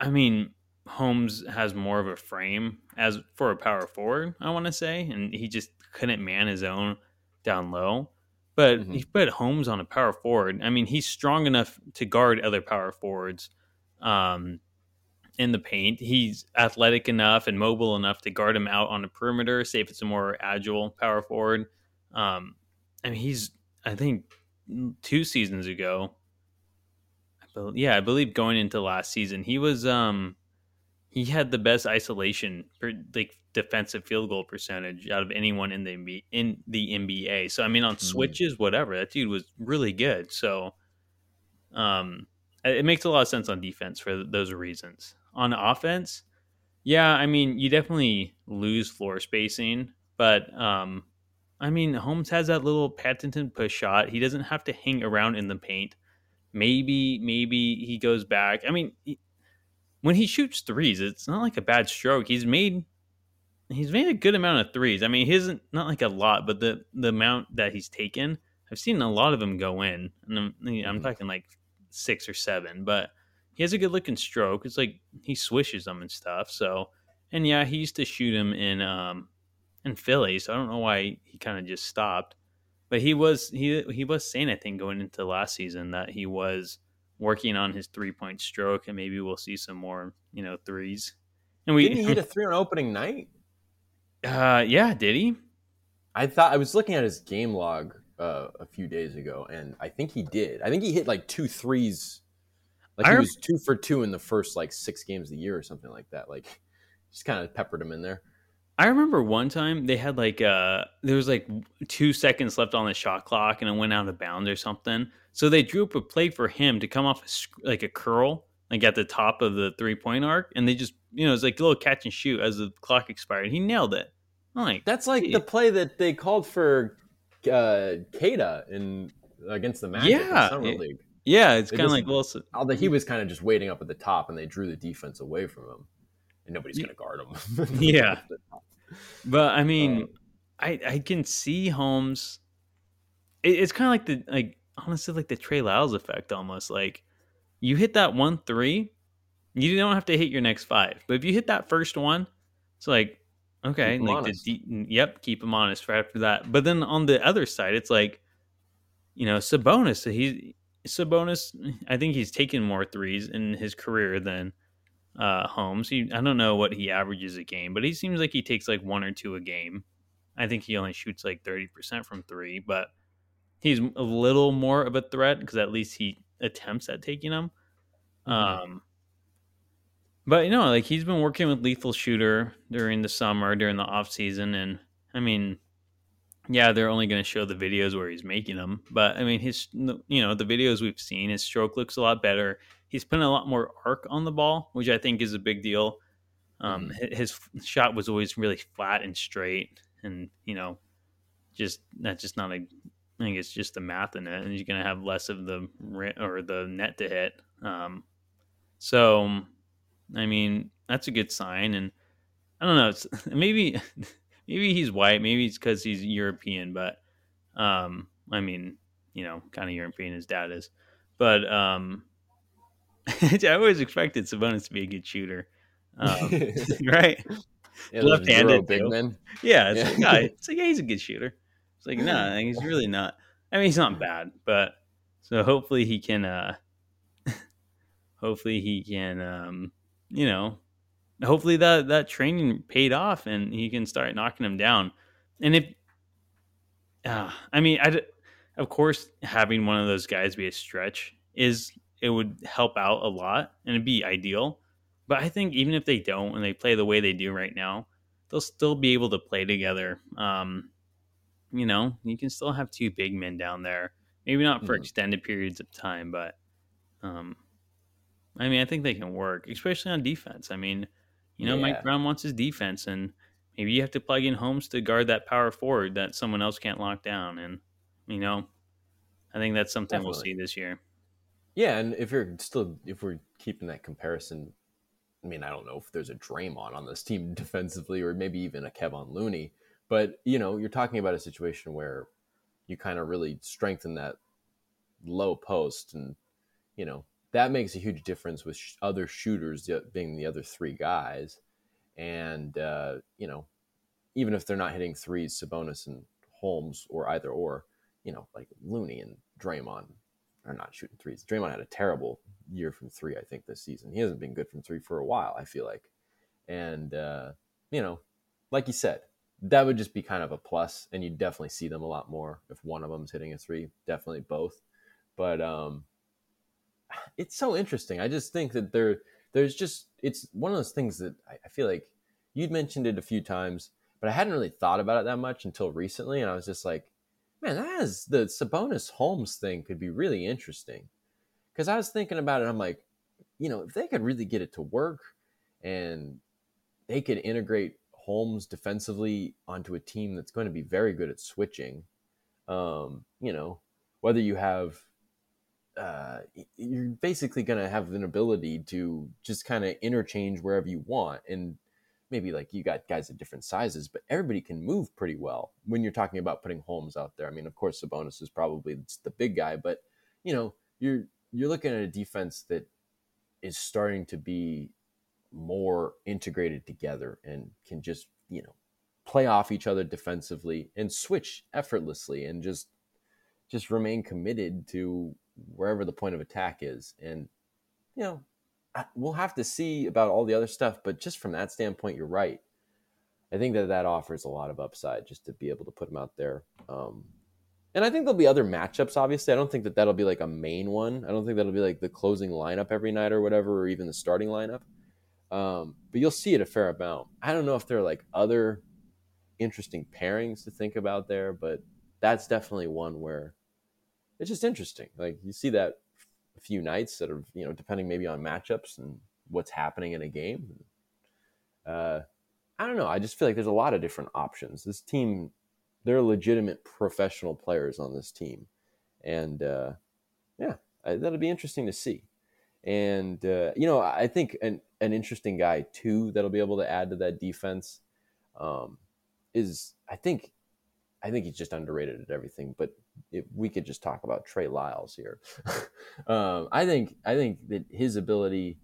S1: I mean, Holmes has more of a frame as for a power forward, I want to say, and he just couldn't man his own down low. But mm-hmm. he put Holmes on a power forward. I mean, he's strong enough to guard other power forwards. Um, in the paint. He's athletic enough and mobile enough to guard him out on the perimeter, say if it's a more agile power forward. Um, I mean, he's, I think, two seasons ago. I believe, yeah, I believe going into last season, he was, um, he had the best isolation, per, like defensive field goal percentage out of anyone in the in the NBA. So I mean, on mm-hmm. switches, whatever, that dude was really good. So, um, it makes a lot of sense on defense for those reasons on offense, yeah, I mean, you definitely lose floor spacing, but um, I mean, Holmes has that little patented push shot. He doesn't have to hang around in the paint. Maybe, maybe he goes back. I mean, he, when he shoots threes, it's not like a bad stroke. He's made he's made a good amount of threes. I mean, he isn't not like a lot, but the the amount that he's taken, I've seen a lot of them go in, and I'm, I'm mm-hmm. talking like six or seven. But he has a good looking stroke. It's like he swishes them and stuff. So, and yeah, he used to shoot him in um in Philly. So I don't know why he kind of just stopped. But he was he he was saying I think going into last season that he was working on his three point stroke, and maybe we'll see some more, you know, threes. And we
S2: Didn't he hit a *laughs* three on opening night?
S1: Uh, yeah, did he?
S2: I thought I was looking at his game log uh, a few days ago, and I think he did. I think he hit like two threes. Like
S1: I
S2: he was two for two in the first like six games of the year or something like that. Like just kind of peppered him in there.
S1: I remember one time they had like uh there was like two seconds left on the shot clock and it went out of bounds or something. So they drew up a play for him to come off a, like a curl like at the top of the three point arc, and they just you know it's like a little catch and shoot as the clock expired. He nailed it. I'm like
S2: That's like
S1: Gee.
S2: the play that they called for uh Kada in against the Magic
S1: Yeah,
S2: in summer league.
S1: Yeah, it's kind of like Wilson.
S2: Although he was kind of just waiting up at the top, and they drew the defense away from him, and nobody's going to guard him. *laughs*
S1: Yeah. But I mean,
S2: Um,
S1: I I can see Holmes. It, it's kind of like the like honestly like the Trey Lyles effect almost. Like you hit that one three, you don't have to hit your next five. But if you hit that first one, it's like okay, like the de- yep, keep him honest right after that. But then on the other side, it's like you know Sabonis. He Sabonis. I think he's taken more threes in his career than uh, Holmes. He, I don't know what he averages a game, but he seems like he takes like one or two a game. I think he only shoots like thirty percent from three, but he's a little more of a threat because at least he attempts at taking them.
S2: Mhm.
S1: Um, but you know, like he's been working with Lethal Shooter during the summer, during the off season, and I mean, yeah, they're only going to show the videos where he's making them, but I mean, his you know the videos we've seen, his stroke looks a lot better. He's putting a lot more arc on the ball, which I think is a big deal. Um, His shot was always really flat and straight, and you know, just that's just not a. I think it's just the math in it, and you're going to have less of the or the net to hit. Um, so, I mean, that's a good sign, and I don't know. It's *laughs* maybe *laughs* maybe he's white, maybe it's because he's European, but um, I mean, you know, kind of European his dad is, but um, *laughs* I always expected Sabonis to be a good shooter, um, *laughs* *laughs* right?
S2: Yeah,
S1: left-handed,
S2: big men.
S1: Yeah, it's
S2: Yeah.
S1: like, yeah, it's like yeah, he's a good shooter. It's like no, nah, he's really not. I mean, he's not bad, but so hopefully he can. uh Hopefully he can, um you know, hopefully that that training paid off and he can start knocking him down. And if, uh, I mean, I, of course, having one of those guys be a stretch is it would help out a lot and it'd be ideal. But I think even if they don't and they play the way they do right now, they'll still be able to play together. Um, you know, you can still have two big men down there. Maybe not for
S2: Mhm.
S1: extended periods of time, but um, I mean, I think they can work, especially on defense. I mean, you know,
S2: Yeah.
S1: Mike Brown wants his defense, and maybe you have to plug in Holmes to guard that power forward that someone else can't lock down. And you know, I think that's something we'll see this year.
S2: Yeah, and if you're still if we're keeping that comparison, I mean, I don't know if there's a Draymond on this team *laughs* defensively, or maybe even a Kevin Looney, but you know, you're talking about a situation where you kind of really strengthen that low post, and you know that makes a huge difference with sh- other shooters being the other three guys, and uh, you know, even if they're not hitting threes, Sabonis and Holmes or either or, you know, like Looney and Draymond are not shooting threes. Draymond had a terrible year from three, I think, this season. He hasn't been good from three for a while, I feel like. And, uh, you know, like you said, that would just be kind of a plus, and you definitely see them a lot more if one of them's hitting a three, definitely both. But um, it's so interesting. I just think that there, there's just, it's one of those things that I, I feel like you'd mentioned it a few times, but I hadn't really thought about it that much until recently. And I was just like, man, that is the Sabonis Holmes thing could be really interesting. Because I was thinking about it, I'm like, you know, if they could really get it to work and they could integrate Holmes defensively onto a team that's going to be very good at switching, um, you know, whether you have, uh, you're basically going to have an ability to just kind of interchange wherever you want. And maybe like you got guys of different sizes, but everybody can move pretty well when you're talking about putting Holmes out there. I mean, of course, Sabonis is probably the big guy, but you know, you're you're looking at a defense that is starting to be more integrated together and can just you know play off each other defensively and switch effortlessly and just just remain committed to wherever the point of attack is. And, you know, we'll have to see about all the other stuff. But just from that standpoint, you're right. I think that that offers a lot of upside just to be able to put him out there. Um, and I think there'll be other matchups. Obviously, I don't think that that'll be like a main one. I don't think that'll be like the closing lineup every night or whatever, or even the starting lineup. Um, but you'll see it a fair amount. I don't know if there are like other interesting pairings to think about there, but that's definitely one where it's just interesting. Like you see that a few nights that are, you know, depending maybe on matchups and what's happening in a game. Uh, I don't know. I just feel like there's a lot of different options. This team, they're legitimate professional players on this team, and uh, yeah, I, that'll be interesting to see. And uh, you know, I think an an interesting guy too that'll be able to add to that defense um, is I think I think he's just underrated at everything. But if we could just talk about Trey Lyles here, *laughs* um, I think I think that his ability,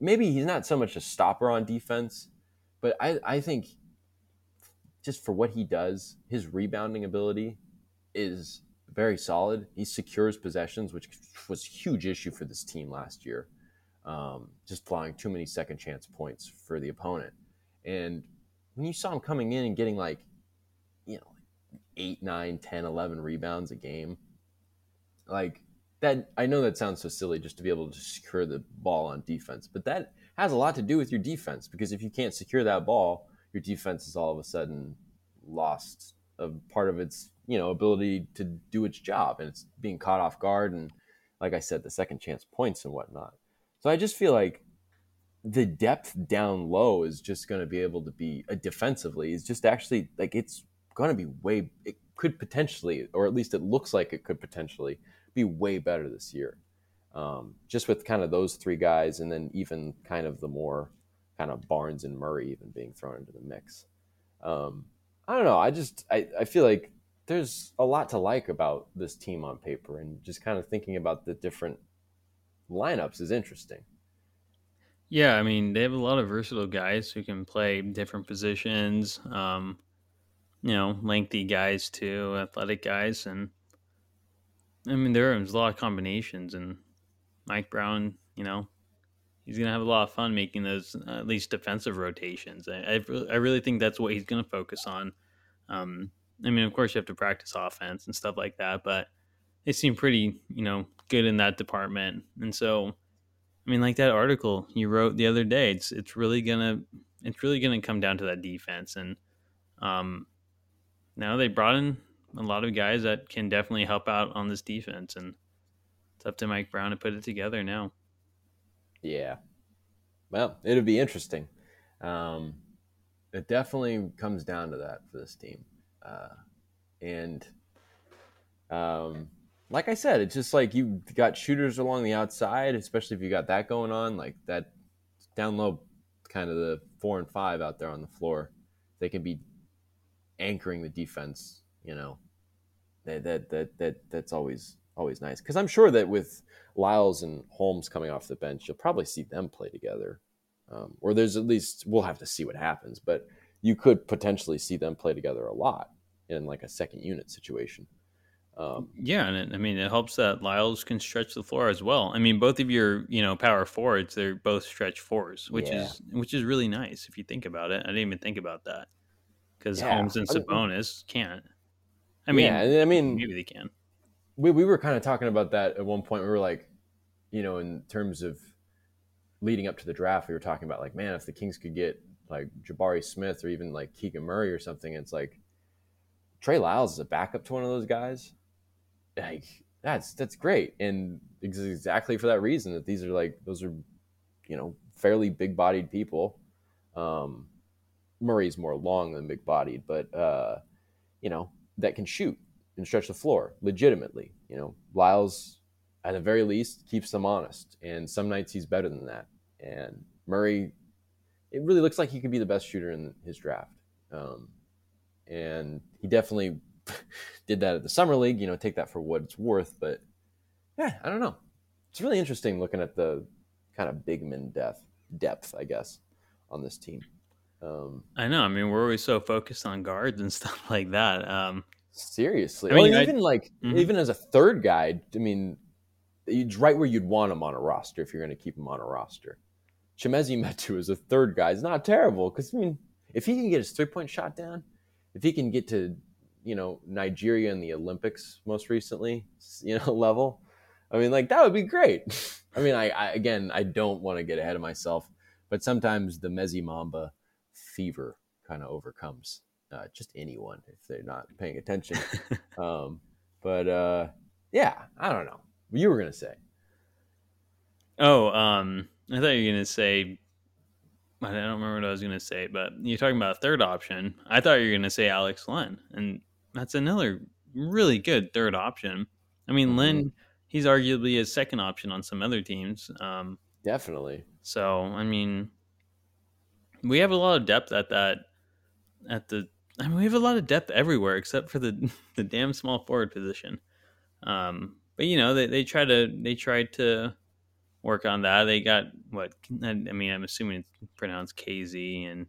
S2: maybe he's not so much a stopper on defense, but I I think just for what he does, his rebounding ability is very solid. He secures possessions, which was a huge issue for this team last year. Um, just flying too many second chance points for the opponent. And when you saw him coming in and getting like, 8, 9, 10, 11 rebounds a game, like that, I know that sounds so silly just to be able to secure the ball on defense, but that has a lot to do with your defense because if you can't secure that ball, your defense is all of a sudden lost a part of its, you know, ability to do its job and it's being caught off guard and like I said, the second chance points and whatnot. So I just feel like the depth down low is just going to be able to be uh, defensively is just actually like it's going to be way it could potentially or at least it looks like it could potentially be way better this year. Um, just with kind of those three guys and then even kind of the more kind of barnes and murray even being thrown into the mix. Um, i don't know i just I, I feel like there's a lot to like about this team on paper and just kind of thinking about the different lineups is interesting.
S1: Yeah, I mean they have a lot of versatile guys who can play different positions. Um, you know, lengthy guys too, athletic guys, and I mean there's a lot of combinations. And Mike Brown, you know, he's gonna have a lot of fun making those uh, at least defensive rotations. I I, I really think that's what he's gonna focus on. Um, I mean, of course, you have to practice offense and stuff like that, but they seem pretty, you know, good in that department, and so I mean, like that article you wrote the other day, it's it's really gonna it's really gonna come down to that defense, and um, now they brought in a lot of guys that can definitely help out on this defense, and it's up to Mike Brown to put it together now.
S2: Yeah, well, it'll be interesting. Um, it definitely comes down to that for this team, uh, and um, like I said, it's just like you got shooters along the outside, especially if you got that going on, like that down low, kind of the four and five out there on the floor. They can be anchoring the defense. You know, that that that, that that's always always nice because I'm sure that with Lyles and Holmes coming off the bench, you'll probably see them play together, um, or there's at least we'll have to see what happens, but you could potentially see them play together a lot in like a second unit situation.
S1: Um, yeah, and it, I mean it helps that Lyles can stretch the floor as well. I mean, both of your you know power forwards, they're both stretch fours, which yeah. is which is really nice if you think about it. I didn't even think about that because yeah. Holmes and Sabonis can't. I mean, yeah, I mean, maybe they can.
S2: We we were kind of talking about that at one point. We were like, you know, in terms of leading up to the draft, we were talking about like, man, if the Kings could get like Jabari Smith or even like Keegan Murray or something, it's like Trey Lyles is a backup to one of those guys like that's that's great, and exactly for that reason that these are like those are, you know, fairly big bodied people. Um, Murray's more long than big bodied, but uh, you know that can shoot and stretch the floor legitimately. You know, Lyles at the very least keeps them honest, and some nights he's better than that. And Murray, it really looks like he could be the best shooter in his draft. Um, and he definitely *laughs* did that at the summer league. You know, take that for what it's worth. But yeah, I don't know. It's really interesting looking at the kind of big men depth, depth, I guess, on this team.
S1: Um, I know. I mean, we're always so focused on guards and *laughs* stuff like that. Um,
S2: seriously, I mean, well, even like mm-hmm. even as a third guy, I mean, He's right where you'd want him on a roster if you're going to keep him on a roster. Chimezie Metu is a third guy. It's not terrible because I mean, if he can get his three point shot down, if he can get to you know Nigeria in the Olympics most recently, you know *laughs* level, I mean, like that would be great. *laughs* I mean, I, I again, I don't want to get ahead of myself, but sometimes the Mezi Mamba fever kind of overcomes uh, just anyone if they're not paying attention. *laughs* um, but uh, yeah, I don't know. What you were gonna say.
S1: Oh, um, I thought you were gonna say. I don't remember what I was gonna say, but you're talking about a third option. I thought you were gonna say Alex Len, and that's another really good third option. I mean, mm-hmm. Len, he's arguably a second option on some other teams. Um,
S2: Definitely.
S1: So, I mean, we have a lot of depth at that at the I mean, we have a lot of depth everywhere except for the *laughs* the damn small forward position. Um, but you know, they, they try to they tried to work on that. They got what I mean. I'm assuming it's pronounced KZ and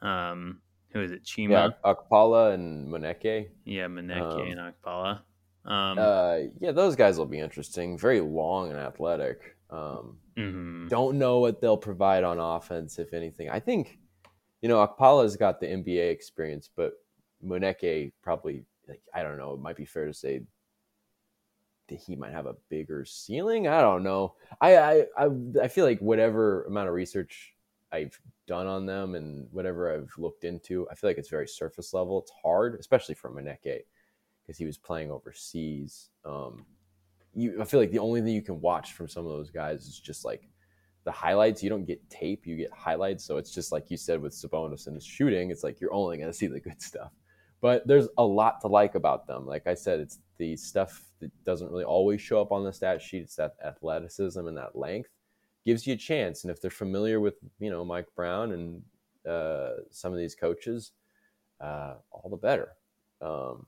S1: um, who is it? Chima,
S2: yeah, Okpala and Moneke.
S1: Yeah, Moneke um, and Okpala. Um,
S2: uh, yeah, those guys will be interesting. Very long and athletic. Um, mm-hmm. Don't know what they'll provide on offense, if anything. I think you know, Okpala's got the NBA experience, but Moneke probably like I don't know. It might be fair to say that he might have a bigger ceiling. I don't know. I I I, I feel like whatever amount of research I've done on them and whatever I've looked into, I feel like it's very surface level. It's hard, especially for Moneke, because he was playing overseas. Um, you, I feel like the only thing you can watch from some of those guys is just like the highlights. You don't get tape, you get highlights. So it's just like you said with Sabonis and his shooting, it's like you're only going *laughs* to see the good stuff. But there's a lot to like about them. Like I said, it's the stuff that doesn't really always show up on the stat sheet. It's that athleticism and that length gives you a chance. And if they're familiar with, you know, Mike Brown and uh, some of these coaches, uh, all the better. Um,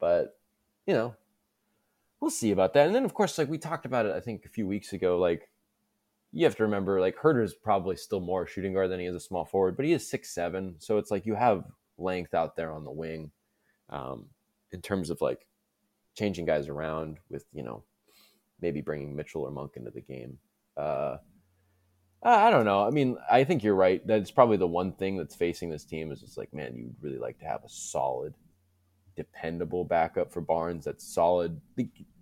S2: but, you know, we'll see about that. And then, of course, like we talked about it, I think a few weeks ago, like you have to remember like Huerter's probably still more shooting guard than he is a small forward, but he is six seven, so it's like you have length out there on the wing, um, in terms of like changing guys around with you know maybe bringing Mitchell or Monk into the game. Uh, I don't know. I mean, I think you're right. That's probably the one thing that's facing this team is just like, man, you'd really like to have a solid, dependable backup for Barnes. That's solid.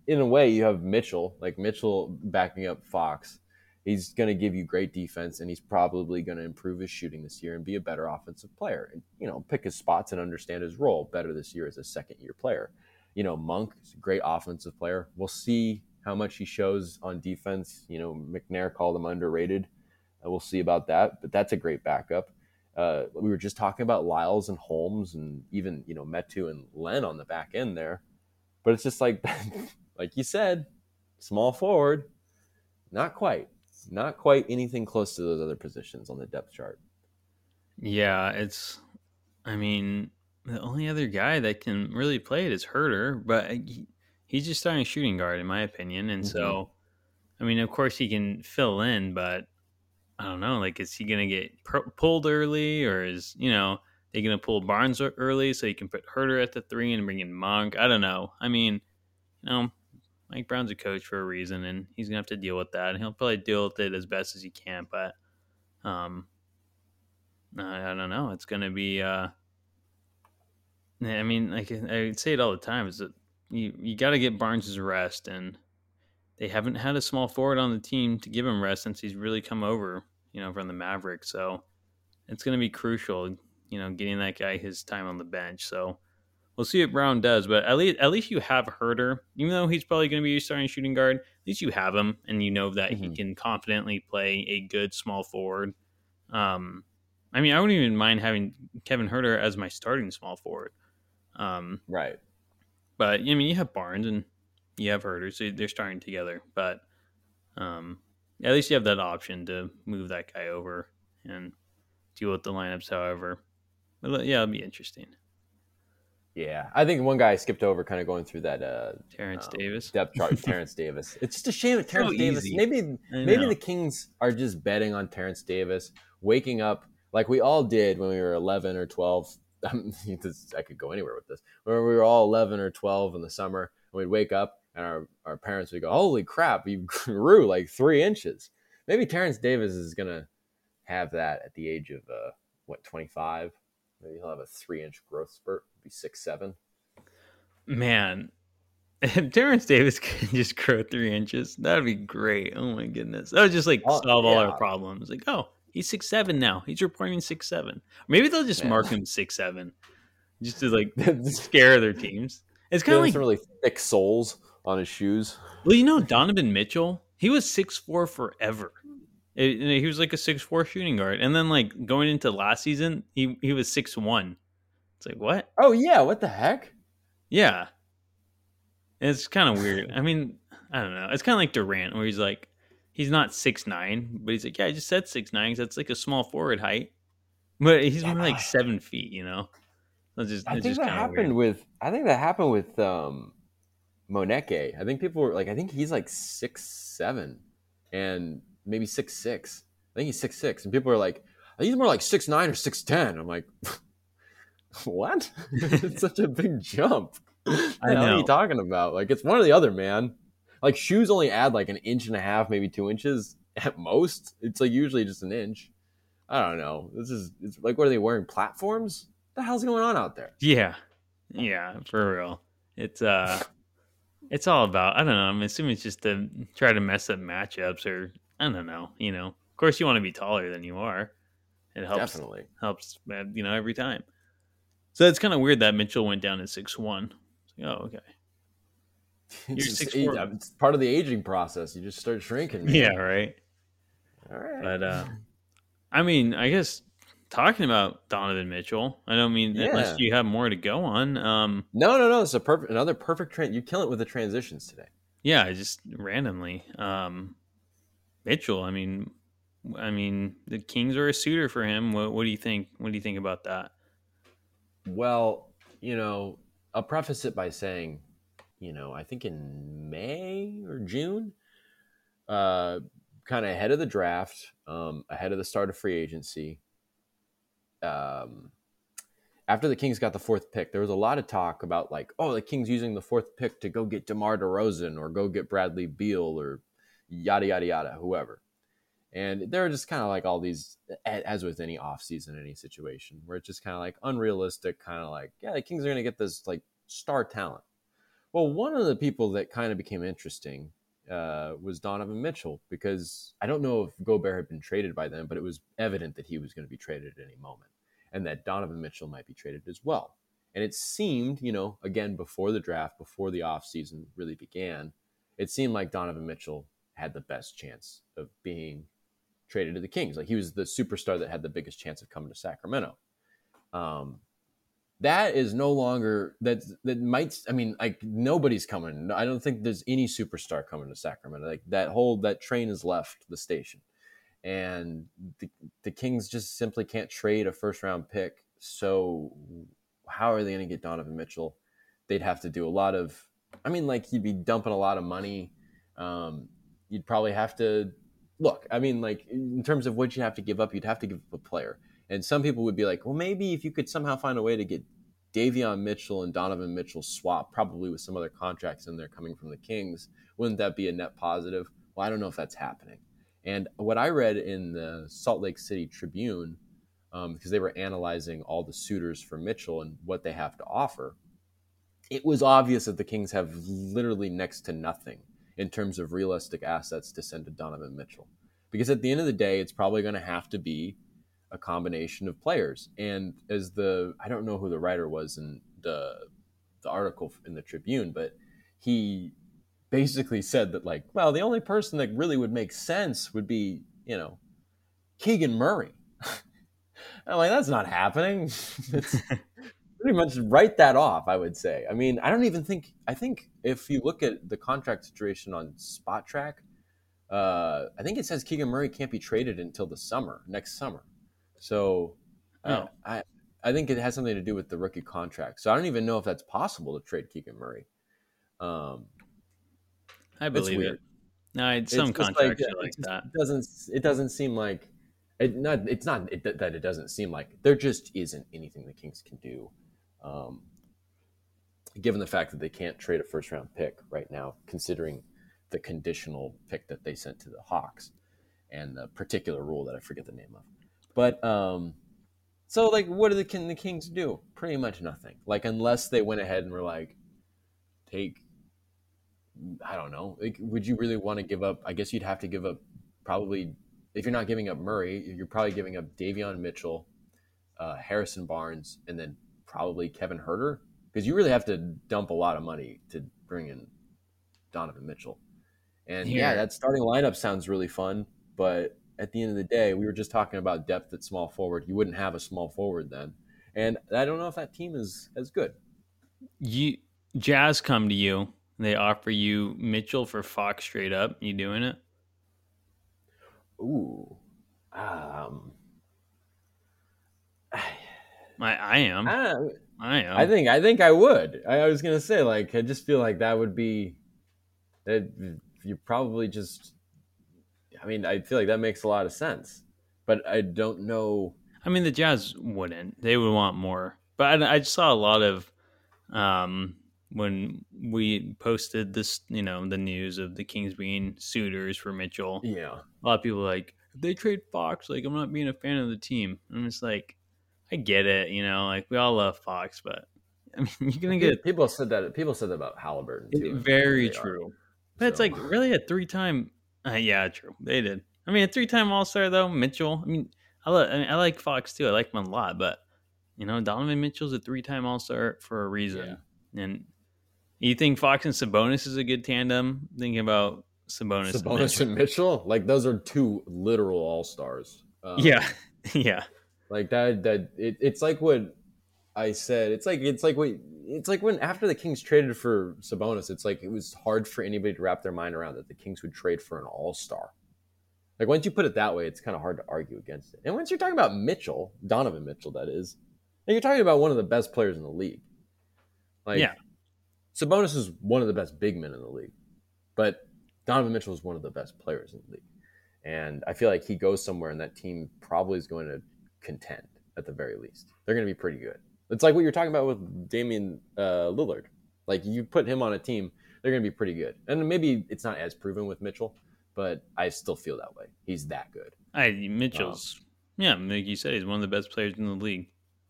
S2: In a way, you have Mitchell, like Mitchell backing up Fox. He's going to give you great defense and he's probably going to improve his shooting this year and be a better offensive player. And you know pick his spots and understand his role better this year as a second year player. You know monk is a great offensive player. We'll see how much he shows on defense. You know mcnair called him underrated. Uh, we'll see about that but that's a great backup uh, we were just talking about Lyles and Holmes and even you know Metu and Len on the back end there, but it's just like *laughs* like you said, small forward, not quite not quite anything close to those other positions on the depth chart.
S1: Yeah, it's. I mean, the only other guy that can really play it is Huerter, but he, he's just starting shooting guard, in my opinion. And mm-hmm. so, I mean, of course, he can fill in, but I don't know. Like, is he going to get pulled early, or is you know they going to pull Barnes early so you can put Huerter at the three and bring in Monk? I don't know. I mean, you know, Mike Brown's a coach for a reason, and he's gonna have to deal with that. And he'll probably deal with it as best as he can. But, um, I, I don't know. It's gonna be. Uh, I mean, like I say it all the time, is that you you got to get Barnes' rest, and they haven't had a small forward on the team to give him rest since he's really come over, you know, from the Mavericks. So it's going to be crucial, you know, getting that guy his time on the bench. So We'll see what Brown does, but at least at least you have Huerter, even though he's probably going to be your starting shooting guard. At least you have him, and you know that mm-hmm. he can confidently play a good small forward. Um, I mean, I wouldn't even mind having Kevin Huerter as my starting small forward. Um,
S2: right.
S1: But I mean, you have Barnes and you have Huerter, so they're starting together. But um, at least you have that option to move that guy over and deal with the lineups. However, but yeah, it'll be interesting.
S2: Yeah, I think one guy skipped over, kind of going through that. Uh,
S1: Terrence um, Davis
S2: depth chart. *laughs* Terrence Davis. It's just a shame that Terrence so Davis. Easy. Maybe maybe the Kings are just betting on Terrence Davis waking up like we all did when we were eleven or twelve. *laughs* *laughs* I could go anywhere with this. When we were all eleven or twelve in the summer, and we'd wake up and our, our parents would go, "Holy crap, you *laughs* grew like three inches." Maybe Terrence Davis is gonna have that at the age of uh, what twenty five. Maybe he'll have a three inch growth spurt. Be six seven.
S1: Man, *laughs* if Terrence Davis *laughs* could just grow three inches, that'd be great. Oh my goodness, that would just like
S2: Oh,
S1: solve all
S2: yeah.
S1: our problems. Like, oh, he's six seven now. He's reporting six seven. Maybe they'll just
S2: Yeah.
S1: mark him six seven, just to like scare their teams. It's kind of like
S2: some really thick soles on his shoes.
S1: Well, you know, Donovan Mitchell, he was six four forever. It- he was like a six four shooting guard, and then like going into last season, he he was six one. It's like what?
S2: Oh yeah, what the heck?
S1: Yeah, it's kind of weird. I mean, I don't know. It's kind of like Durant, where he's like, he's not six nine, but he's like, yeah, I just said six nine because that's like a small forward height, but he's more like seven feet. You know, it's just
S2: I think
S1: just
S2: that happened
S1: weird.
S2: with. I think that happened with um, Moneke. I think people were like, I think he's like six seven, and maybe six six. I think he's six six, and people are like, I think he's more like six nine or six ten. I'm like, *laughs* what? *laughs* it's such a big jump. *laughs*
S1: I
S2: What are
S1: know.
S2: you talking about? Like it's one or the other, man. Like shoes only add like an inch and a half, maybe two inches at most. It's like usually just an inch. I don't know. This is it's like what are they wearing? Platforms? What the hell's going on out there?
S1: Yeah, yeah, for real. It's uh, it's all about I don't know. I'm assuming it's just to try to mess up matchups or I don't know. You know, of course you want to be taller than you are. It helps
S2: Definitely.
S1: helps uh, you know every time. So it's kind of weird that Mitchell went down to six one. Oh, okay. *laughs* You're
S2: six
S1: four.
S2: it's part of the aging process. You just start shrinking. man.
S1: Yeah, right.
S2: All right.
S1: But uh, *laughs* I mean, I guess talking about Donovan Mitchell, I don't mean
S2: Yeah.
S1: unless you have more to go on. Um,
S2: no, no, no. It's a perfect, another perfect trend. You kill it with the transitions today.
S1: yeah, just randomly. Um, Mitchell, I mean, I mean, the Kings are a suitor for him. What, what do you think? What do you think about that?
S2: Well, you know, I'll preface it by saying, you know, I think in May or June, uh, kind of ahead of the draft, um, ahead of the start of free agency, um, after the Kings got the fourth pick, there was a lot of talk about like, oh, the Kings using the fourth pick to go get DeMar DeRozan or go get Bradley Beal or yada yada yada, whoever. And there are just kind of like all these, as with any offseason, any situation, where it's just kind of like unrealistic, kind of like, yeah, the Kings are going to get this like star talent. Well, one of the people that kind of became interesting uh, was Donovan Mitchell because I don't know if Gobert had been traded by then, but it was evident that he was going to be traded at any moment and that Donovan Mitchell might be traded as well. And it seemed, you know, again, before the draft, before the offseason really began, it seemed like Donovan Mitchell had the best chance of being traded to the Kings. Like he was the superstar that had the biggest chance of coming to Sacramento. Um, that is no longer that that might I mean like nobody's coming. I don't think there's any superstar coming to Sacramento. Like that whole that train has left the station. And the, the Kings just simply can't trade a first round pick. So how are they going to get Donovan Mitchell? They'd have to do a lot of I mean like you'd be dumping a lot of money. Um, you'd probably have to look, I mean, like in terms of what you have to give up, you'd have to give up a player. And some people would be like, well, maybe if you could somehow find a way to get Davion Mitchell and Donovan Mitchell swap, probably with some other contracts in there coming from the Kings, wouldn't that be a net positive? Well, I don't know if that's happening. And what I read in the Salt Lake City Tribune, um, because they were analyzing all the suitors for Mitchell and what they have to offer, it was obvious that the Kings have literally next to nothing in terms of realistic assets to send to Donovan Mitchell. Because at the end of the day, it's probably going to have to be a combination of players. And as the I don't know who the writer was in the the article in the Tribune, but he basically said that like, well, the only person that really would make sense would be, you know, Keegan Murray. *laughs* I'm like, that's not happening. *laughs* it's pretty much write that off, I would say. I mean, I don't even think I think if you look at the contract situation on Spotrac, uh, I think it says Keegan Murray can't be traded until the summer, next summer. So
S1: Oh.
S2: I I think it has something to do with the rookie contract. So I don't even know if that's possible to trade Keegan Murray. Um,
S1: I believe it. No, it's some contracts
S2: yeah,
S1: like
S2: it
S1: that.
S2: Doesn't it doesn't seem like it? Not it's not it, that it doesn't seem like there just isn't anything the Kings can do. Um, given the fact that they can't trade a first round pick right now, considering the conditional pick that they sent to the Hawks and the particular rule that I forget the name of. But um, so like, what do the can the Kings do? Pretty much nothing. Like unless they went ahead and were like, take, I don't know. Like, would you really want to give up? I guess you'd have to give up probably if you're not giving up Murray, you're probably giving up Davion Mitchell, uh, Harrison Barnes, and then probably Kevin Huerter because you really have to dump a lot of money to bring in Donovan Mitchell. And yeah, that starting lineup sounds really fun, but at the end of the day, we were just talking about depth at small forward. You wouldn't have a small forward then, and I don't know if that team is as good.
S1: You Jazz come to you, they offer you Mitchell for Fox straight up. You doing it?
S2: Ooh, um,
S1: I, I am.
S2: I,
S1: I am.
S2: I think I think I would. I, I was gonna say like I just feel like that would be that you probably just. I mean, I feel like that makes a lot of sense, but I don't know.
S1: I mean, the Jazz wouldn't. They would want more. But I, I saw a lot of um, when we posted this, you know, the news of the Kings being suitors for Mitchell.
S2: Yeah,
S1: a lot of people like if they trade Fox, like I'm not being a fan of the team. I'm just like, I get it, you know, like we all love Fox, but *laughs* I mean, you're gonna get
S2: people said that people said that about Halliburton too.
S1: Very true. Are. But so. it's like really a three time. Uh, yeah, true. They did. I mean, a three time All Star though, Mitchell. I mean, I, lo- I, mean, I like Fox too. I like him a lot, but you know, Donovan Mitchell's a three time All Star for a reason. Yeah. And you think Fox and Sabonis is a good tandem? Thinking about Sabonis,
S2: Sabonis and Mitchell, and Mitchell? like those are two literal All Stars.
S1: Um, yeah, *laughs* yeah.
S2: Like that. That it, it's like what I said. It's like it's like what it's like when after the Kings traded for Sabonis, it's like it was hard for anybody to wrap their mind around that the Kings would trade for an all star. Like once you put it that way, it's kind of hard to argue against it. And once you're talking about Mitchell, Donovan Mitchell, that is, and you're talking about one of the best players in the league. Like, yeah, Sabonis is one of the best big men in the league, but Donovan Mitchell is one of the best players in the league. And I feel like he goes somewhere, and that team probably is going to contend at the very least. They're going to be pretty good. It's like what you're talking about with Damian uh, Lillard. Like you put him on a team, they're going to be pretty good. And maybe it's not as proven with Mitchell, but I still feel that way. He's that good.
S1: I Mitchell's, um, yeah, like you said, he's one of the best players in the league.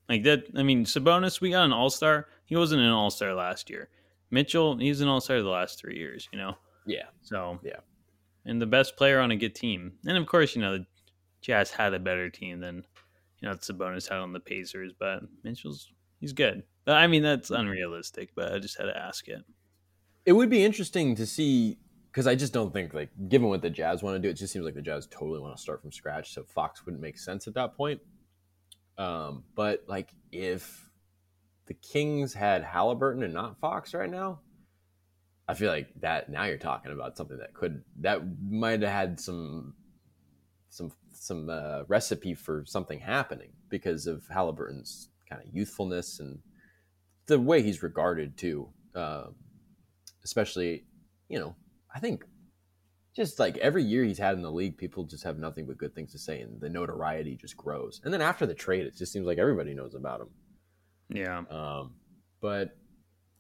S1: Like that. I mean, Sabonis, we got an All Star. He wasn't an All Star last year. Mitchell, he's an All Star the last three years. You know.
S2: Yeah.
S1: So
S2: yeah,
S1: and the best player on a good team, and of course, you know, the Jazz had a better team than you know Sabonis had on the Pacers, but Mitchell's he's good. I mean, that's unrealistic, but I just had to ask it.
S2: It would be interesting to see because I just don't think like given what the Jazz want to do, it just seems like the Jazz totally want to start from scratch. So Fox wouldn't make sense at that point. Um, but like if the Kings had Halliburton and not Fox right now, I feel like that now you're talking about something that could that might have had some some some uh, recipe for something happening because of Halliburton's kind of youthfulness and the way he's regarded too. Uh, especially, you know, I think just like every year he's had in the league, people just have nothing but good things to say, and the notoriety just grows. And then after the trade, it just seems like everybody knows about him.
S1: Yeah.
S2: Um, but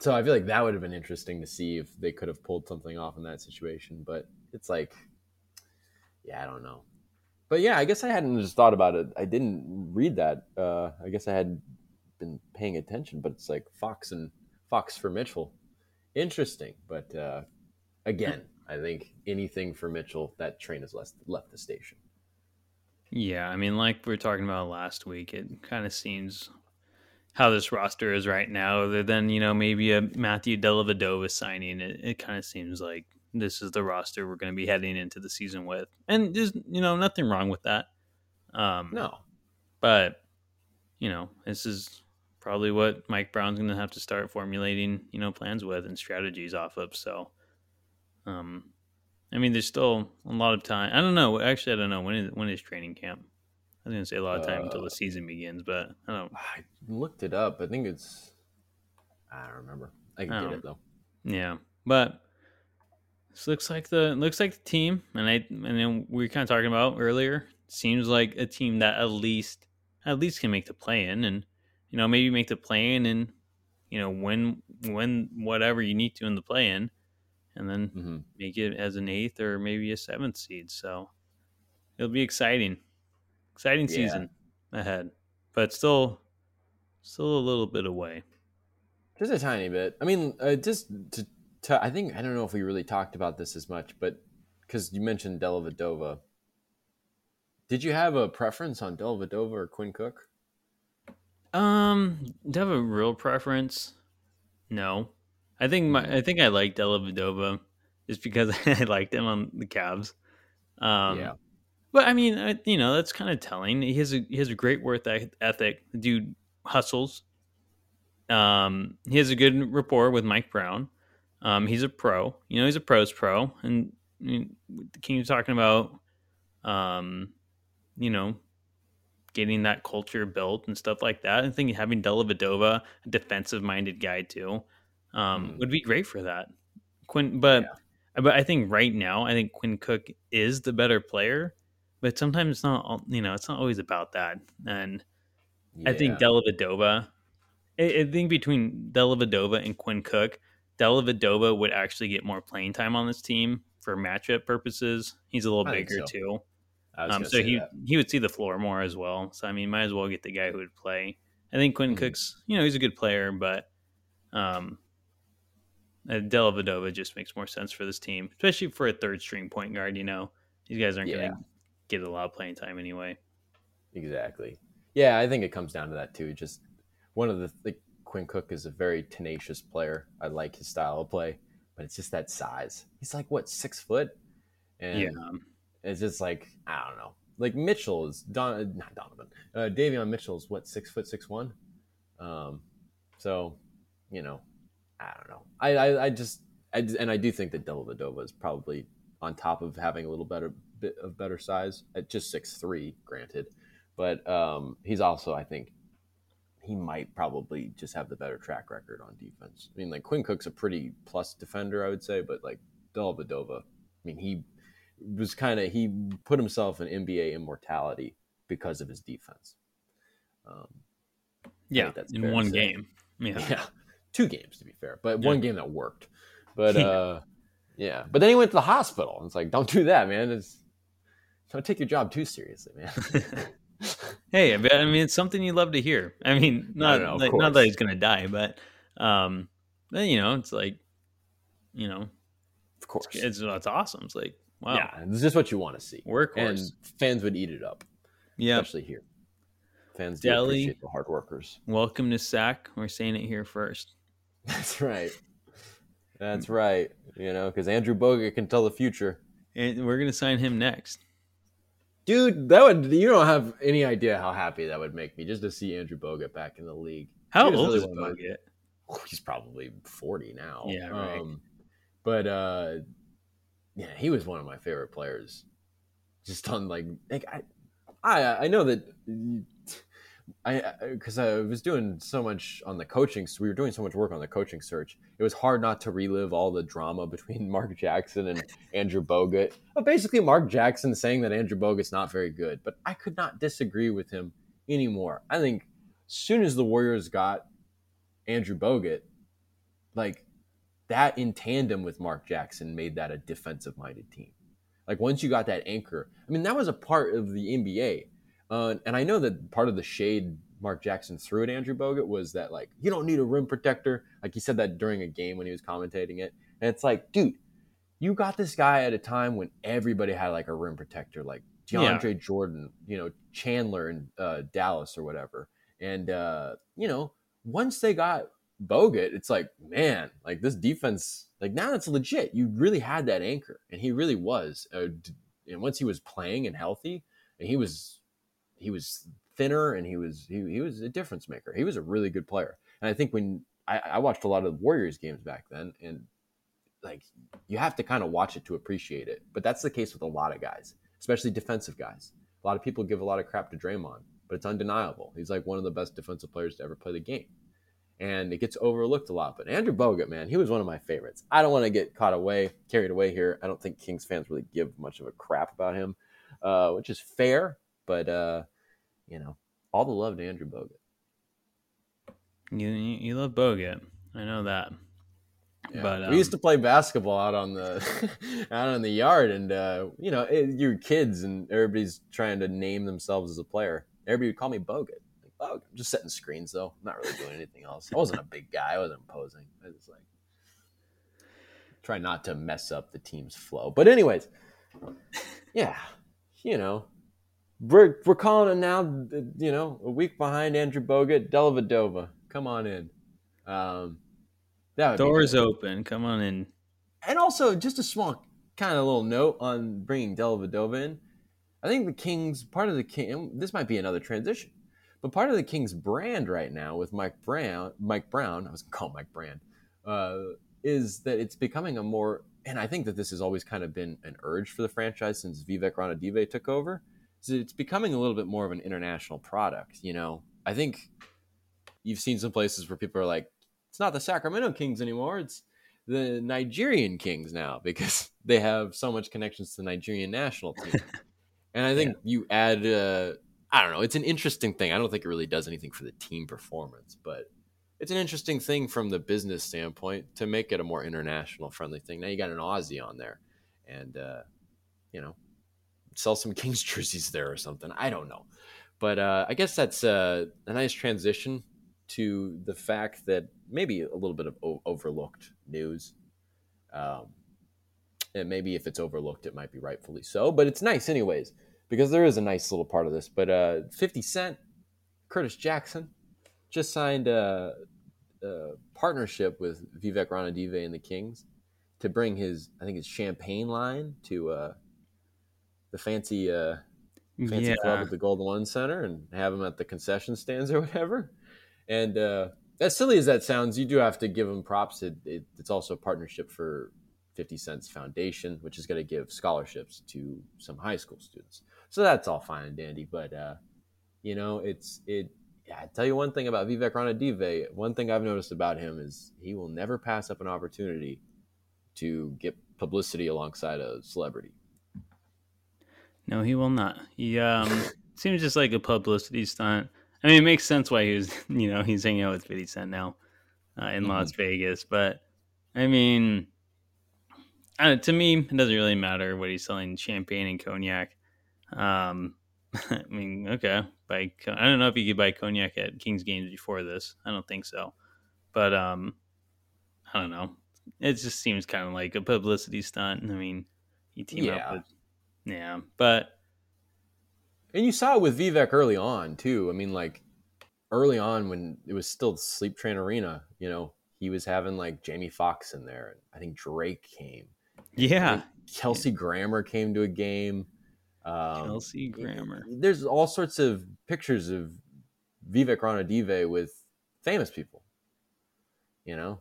S2: so I feel like that would have been interesting to see if they could have pulled something off in that situation. But it's like, yeah, I don't know. But yeah, I guess I hadn't just thought about it. I didn't read that. Uh, I guess I hadn't been paying attention, but it's like Fox and Fox for Mitchell. Interesting, but uh, again, I think anything for Mitchell, that train has left left the station.
S1: Yeah, I mean, like we were talking about last week, it kind of seems how this roster is right now. Other than you know maybe a Matthew Dellavedova signing, it, it kind of seems like this is the roster we're going to be heading into the season with, and there's you know nothing wrong with that. Um,
S2: no,
S1: but you know this is probably what Mike Brown's going to have to start formulating, you know, plans with and strategies off of. So, um, I mean, there's still a lot of time. I don't know. Actually, I don't know when is when is training camp. I was going to say a lot of time uh, until the uh, season begins, but I don't.
S2: I looked it up. I think it's. I don't remember. I can I get it though.
S1: Yeah, but this looks like the looks like the team, and I and then we were kind of talking about earlier. Seems like a team that at least at least can make the play in, and you know, maybe make the play in and you know, win win whatever you need to in the play in, and then
S2: Mm-hmm.
S1: make it as an eighth or maybe a seventh seed. So it'll be exciting, exciting
S2: Yeah.
S1: season ahead, but still, still a little bit away.
S2: Just a tiny bit. I mean, uh, just to, to, I think I don't know if we really talked about this as much, but because you mentioned Dellavedova, did you have a preference on Dellavedova or Quinn Cook?
S1: Um, do I have a real preference? No, I think my I think I like Dellavedova just because *laughs* I liked him on the Cavs. Um,
S2: yeah,
S1: But I mean, I, you know, that's kind of telling. He has a he has a great work ethic. The dude hustles. Um, he has a good rapport with Mike Brown. Um, he's a pro. You know, he's a pros pro, and I mean, the King was talking about, um, you know, getting that culture built and stuff like that. I think having Dellavedova, a defensive minded guy too, um,
S2: Mhm.
S1: would be great for that. Quinn, but but I think right now, I think Quinn Cook is the better player. But sometimes it's not, all- you know, it's not always about that. And I think
S2: Yeah.
S1: Dellavedova, I, I think between Dellavedova and Quinn Cook, Dellavedova would actually get more playing time on this team for matchup purposes. He's a little
S2: I
S1: bigger
S2: so.
S1: too. Um, so he
S2: that.
S1: he would see the floor more as well. So I mean, might as well get the guy who would play. I think Quinn
S2: Mhm.
S1: Cook's, you know, he's a good player, but um, uh, Dellavedova just makes more sense for this team, especially for a third string point guard. You know, these guys aren't
S2: Yeah.
S1: going to get a lot of playing time anyway.
S2: Exactly. Yeah, I think it comes down to that too. Just one of the like Quinn Cook is a very tenacious player. I like his style of play, but it's just that size. He's like what six foot, and
S1: yeah,
S2: it's just like I don't know. Like Mitchell is Don, not Donovan. Uh, Davion Mitchell is what six foot six one. Um, so you know, I don't know. I I, I just I, and I do think that Dellavedova is probably on top of having a little better bit of better size at just six three, granted, but um, he's also I think he might probably just have the better track record on defense. I mean, like Quinn Cook's a pretty plus defender, I would say, but like Dellavedova, I mean, he was kind of he put himself in NBA immortality because of his defense. Um,
S1: yeah,
S2: that's
S1: in one game. Yeah, *laughs*
S2: yeah, two games to be fair, but
S1: Yeah.
S2: one game that worked. But
S1: Yeah.
S2: uh, yeah, but then he went to the hospital. And It's like, don't do that, man. It's don't take your job too seriously, man. *laughs*
S1: hey, I mean, it's something you love to hear. I mean, *laughs* not
S2: no,
S1: like, not that he's going to die, but um, but, you know, it's like, you know,
S2: of course,
S1: it's it's awesome. It's like, wow,
S2: yeah, it's just what you want to see,
S1: workhorse.
S2: and fans would eat it up,
S1: yeah,
S2: especially here. Fans
S1: Delly.
S2: appreciate the hard workers.
S1: welcome to SAC. We're saying it here first. *laughs*
S2: That's right. That's right. You know, because Andrew Bogut can tell the future.
S1: And we're gonna sign him next.
S2: Dude, that would you don't have any idea how happy that would make me just to see Andrew Bogut back in the league.
S1: How old
S2: really
S1: is
S2: one of my-
S1: Bogut?
S2: Oh, he's probably 40 now.
S1: Yeah, right.
S2: Um, but uh, yeah, he was one of my favorite players. Just on like, like I, I, I know that I because I, was doing so much on the coaching. So we were doing so much work on the coaching search. It was hard not to relive all the drama between *laughs* Mark Jackson and Andrew Bogut. But basically, Mark Jackson saying that Andrew Bogut's not very good. But I could not disagree with him anymore. I think as soon as the Warriors got Andrew Bogut, like that in tandem with Mark Jackson made that a defensive minded team. Like once you got that anchor, I mean, that was a part of the NBA. Uh, and I know that part of the shade Mark Jackson threw at Andrew Bogut was that, like, you don't need a rim protector. Like he said that during a game when he was commentating it. And it's like, dude, you got this guy at a time when everybody had like a rim protector, like
S1: Yeah.
S2: DeAndre Jordan, you know, Chandler in uh, Dallas or whatever. And, uh, you know, once they got Bogut, it's like, man, like this defense, like now it's legit. You really had that anchor, and he really was. Uh, and once he was playing and healthy, and he was, he was thinner, and he was he, he was a difference maker. He was a really good player. And I think when I, I watched a lot of the Warriors games back then, and like you have to kind of watch it to appreciate it. But that's the case with a lot of guys, especially defensive guys. A lot of people give a lot of crap to Draymond, but it's undeniable. He's like one of the best defensive players to ever play the game and it gets overlooked a lot. But Andrew Bogut, man, he was one of my favorites. I don't want to get caught away, carried away here. I don't think Kings fans really give much of a crap about him, uh, which is fair. But uh, you know, all the love to Andrew Bogut.
S1: You you, love Bogut. I know that.
S2: Yeah.
S1: But um,
S2: we used to play basketball out on the *laughs* out on the yard, and uh, you know, it, you're kids, and everybody's trying to name themselves as a player. Everybody would call me Bogut. Like, Bogut. I'm just setting screens, though. I'm not really doing anything else. I wasn't a big guy. I wasn't posing. I was like try not to mess up the team's flow. But anyways, yeah, you know, we're we're calling it now. You know, a week behind Andrew Bogut, Dellavedova. Come on in. Um,
S1: that doors open. Come on in.
S2: And also, just a small kind of little note on bringing Dellavedova in. I think the Kings part of the King. This might be another transition, but part of the Kings brand right now with Mike Brown. Mike Brown. I was called Mike Brand. Uh, is that it's becoming a more. And I think that this has always kind of been an urge for the franchise since Vivek Ranadive took over. So it's becoming a little bit more of an international product. You know, I think you've seen some places where people are like, it's not the Sacramento Kings anymore. It's the Nigerian Kings now *laughs* because they have so much connections to the Nigerian national team. *laughs* and I think yeah. you add, uh, I don't know, it's an interesting thing. I don't think it really does anything for the team performance, but it's an interesting thing from the business standpoint to make it a more international friendly thing. Now you got an Aussie on there, and uh, you know, sell some *laughs* Kings jerseys there or something. I don't know, but uh, I guess that's uh, a nice transition to the fact that maybe a little bit of o- overlooked news. Um, and maybe if it's overlooked, it might be rightfully so, but it's nice anyways because there is a nice little part of this. But uh, 50 Cent, Curtis Jackson just signed a, a partnership with Vivek Ranadive and the Kings to bring his, I think, his champagne line to uh, the fancy uh, fancy yeah. club at the Golden One Center and have them at the concession stands *laughs* or whatever. And uh, as silly as that sounds, you do have to give them props. It, it, it's also a partnership for 50 Cent's Foundation, which is going to give scholarships to some high school students. So that's all fine and dandy. But, uh, you know, it's, it, yeah, I tell you one thing about Vivek Ranadive. One thing I've noticed about him is he will never pass up an opportunity to get publicity alongside a celebrity.
S1: No, he will not. He um, seems just like a publicity stunt. I mean, it makes sense why he was, *laughs* you know, he's hanging out with 50 Cent now uh, in mm-hmm. Las Vegas. But I mean, uh, to me, it doesn't really matter what he's selling champagne and cognac. Um, *laughs* I mean, okay, buy. I don't know if you could buy cognac at Kings games before this. I don't think so, but um, I don't know. It just seems kind of like a publicity stunt. I mean, you team yeah. up with, yeah, but
S2: and you saw it with Vivek early on too. I mean, like early on when it was still Sleep Train Arena, you know, he was having like Jamie Foxx in there. I think Drake came.
S1: Yeah.
S2: Kelsey Grammer came to a game.
S1: Um, Kelsey Grammer.
S2: There's all sorts of pictures of Vivek Ranadive with famous people. You know,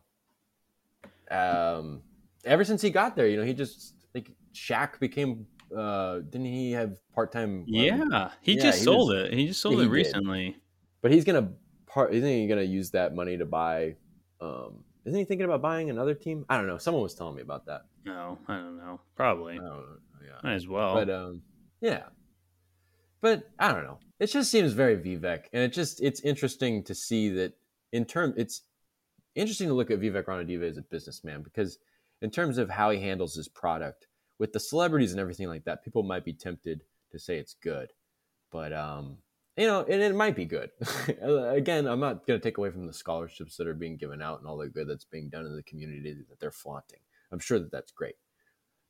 S2: um, ever since he got there, you know, he just like Shaq became uh didn't he have part-time
S1: yeah he yeah, just he sold was, it. He just sold it recently. Did.
S2: but he's gonna part isn't he gonna use that money to buy um isn't he thinking about buying another team? I don't know. Someone was telling me about that.
S1: No i don't know. Probably. I don't know. yeah. Might as well.
S2: But um yeah. But i don't know. It just seems very vivek and it just it's interesting to see that in term it's interesting to look at vivek ranadive as a businessman because in terms of how he handles his product with the celebrities and everything like that, people might be tempted to say it's good, but um, you know, and it might be good. *laughs* Again, I'm not going to take away from the scholarships that are being given out and all the good that's being done in the community that they're flaunting. I'm sure that that's great,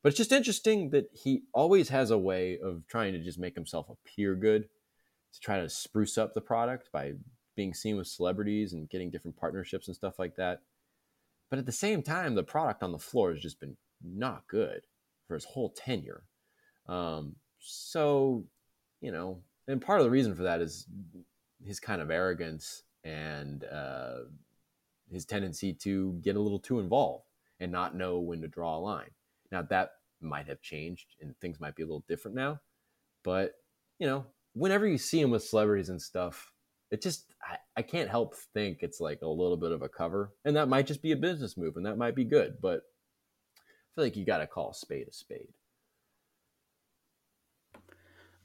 S2: but it's just interesting that he always has a way of trying to just make himself appear good, to try to spruce up the product by being seen with celebrities and getting different partnerships and stuff like that. But at the same time, the product on the floor has just been not good for his whole tenure. Um, so, you know, and part of the reason for that is his kind of arrogance and uh, his tendency to get a little too involved and not know when to draw a line. Now, that might have changed and things might be a little different now. But, you know, whenever you see him with celebrities and stuff, it just, I, I can't help think it's like a little bit of a cover. And that might just be a business move and that might be good. But feel like you got to call a spade a spade.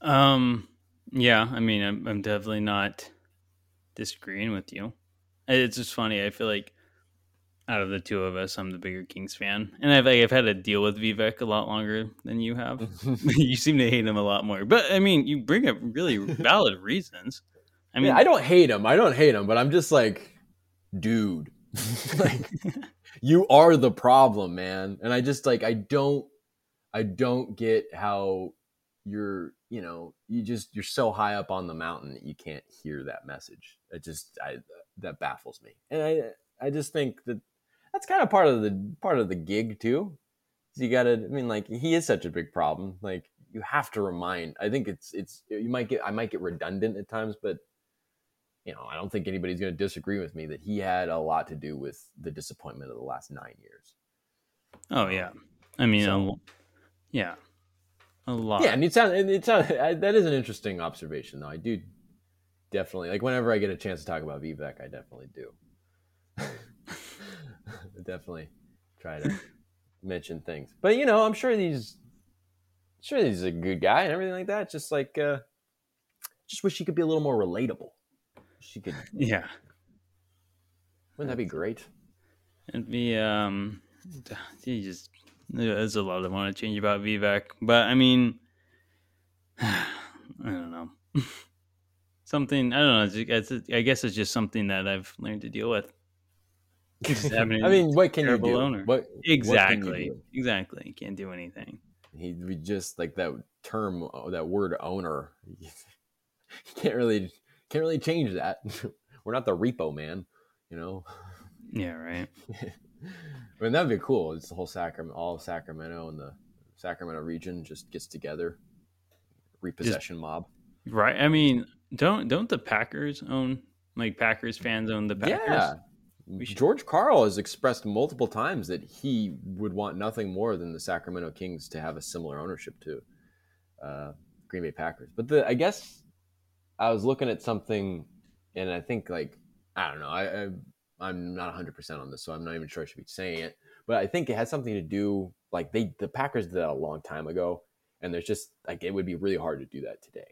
S1: Um, yeah, I mean, I'm, I'm definitely not disagreeing with you. It's just funny. I feel like out of the two of us, I'm the bigger Kings fan, and I've I've had to deal with Vivek a lot longer than you have. *laughs* *laughs* you seem to hate him a lot more, but I mean, you bring up really *laughs* valid reasons.
S2: I mean, yeah, I don't hate him. I don't hate him, but I'm just like, dude, like you are the problem, man. And I just like I don't I don't get how you're you know you just you're so high up on the mountain that you can't hear that message. It just I that baffles me, and I I just think that that's kind of part of the part of the gig too. You got to I mean like he is such a big problem. Like you have to remind. I think it's it's you might get I might get redundant at times, but you know, I don't think anybody's going to disagree with me that he had a lot to do with the disappointment of the last nine years.
S1: Oh yeah, I mean, so, a, yeah, a lot.
S2: Yeah, and it sounds it sounds that is an interesting observation, though. I do definitely like whenever I get a chance to talk about Vivek, I definitely do. *laughs* definitely try to mention things, but you know, I'm sure he's sure he's a good guy and everything like that. Just like, uh, just wish he could be a little more relatable she could. *laughs*
S1: Yeah.
S2: Wouldn't that be great?
S1: It'd be um, *sighs* you just there's a lot I want to change about Vivek, but I mean, *sighs* I don't know. *laughs* something I don't know. I guess it's just something that I've learned to deal with. *laughs*
S2: I mean, what can you. What
S1: exactly? What do? Exactly. You can't do anything.
S2: He we just like that term, that word owner. You can't really can't really change that. *laughs* We're not the repo man, you know.
S1: Yeah, right. *laughs*
S2: I mean, that'd be cool. It's the whole Sacramento, all of Sacramento and the Sacramento region just gets together, repossession just, mob.
S1: Right. I mean, don't don't the Packers own like Packers fans own the Packers?
S2: Yeah. George Karl has expressed multiple times that he would want nothing more than the Sacramento Kings to have a similar ownership to uh, Green Bay Packers. But the I guess I was looking at something, and I think like I don't know. I, I am not 100 percent on this, so I'm not even sure I should be saying it. But I think it has something to do like they the Packers did that a long time ago, and there's just like it would be really hard to do that today.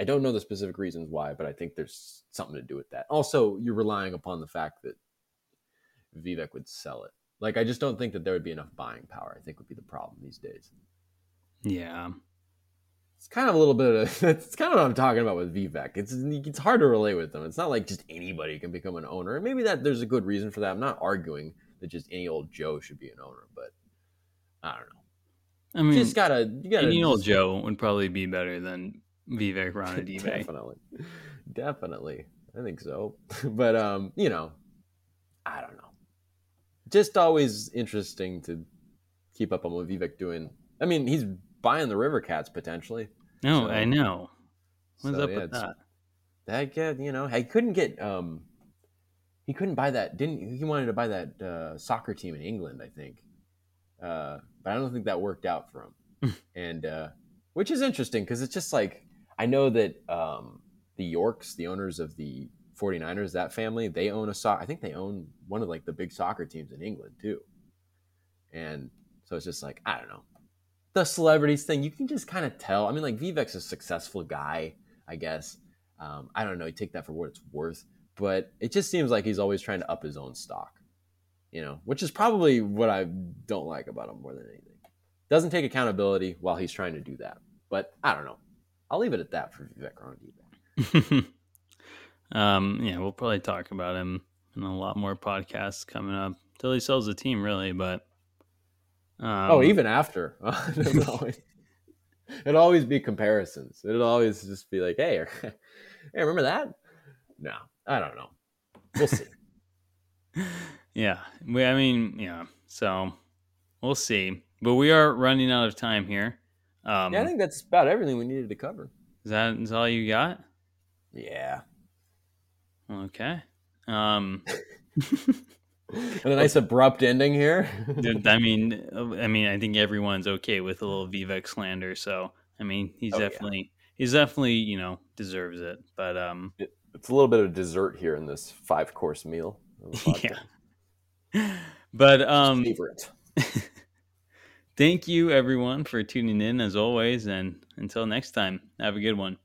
S2: I don't know the specific reasons why, but I think there's something to do with that. Also, you're relying upon the fact that Vivek would sell it. Like I just don't think that there would be enough buying power. I think would be the problem these days.
S1: Yeah,
S2: it's kind of a little bit of *laughs* it's kind of what I'm talking about with Vivek. It's it's hard to relate with them. It's not like just anybody can become an owner. Maybe that there's a good reason for that. I'm not arguing that just any old Joe should be an owner, but I don't know.
S1: I mean,
S2: you just gotta you gotta
S1: any old Joe would probably be better than Vivek Ranadive. *laughs*
S2: definitely, definitely, I think so. *laughs* but um, you know, I don't know. Just always interesting to keep up on what Vivek doing. I mean, he's buying the River Cats potentially.
S1: No, so, I know. What's so, up yeah, with that?
S2: That get you know, he couldn't get um, he couldn't buy that. Didn't he wanted to buy that uh, soccer team in England? I think, uh, but I don't think that worked out for him. *laughs* and uh, which is interesting because it's just like I know that um, the Yorks, the owners of the 49ers, that family, they own a sock. I think they own one of like the big soccer teams in England too. And so it's just like I don't know the celebrities thing, you can just kind of tell. I mean, like Vivek's a successful guy, I guess. Um, I don't know. You take that for what it's worth, but it just seems like he's always trying to up his own stock, you know, which is probably what I don't like about him more than anything. Doesn't take accountability while he's trying to do that. But I don't know. I'll leave it at that for Vivek
S1: Ranadive. *laughs* um, yeah, we'll probably talk about him in a lot more podcasts coming up till he sells the team, really. But
S2: um, oh, even after. *laughs* it'd, always, *laughs* it'd always be comparisons. It'd always just be like, hey, *laughs* hey, remember that? No, I don't know. We'll see.
S1: yeah. We, I mean, yeah. So we'll see. But we are running out of time here.
S2: Um, yeah, I think that's about everything we needed to cover.
S1: Is that is all you got?
S2: Yeah.
S1: Okay. Um *laughs*
S2: and a nice abrupt ending here. *laughs*
S1: I mean, I mean, I think everyone's okay with a little Vivek slander. So, I mean, he's oh, definitely, yeah. he's definitely, you know, deserves it. But um,
S2: it, it's a little bit of dessert here in this five course meal. *laughs*
S1: Yeah. But um, favorite. thank you everyone for tuning in as always, and until next time, have a good one.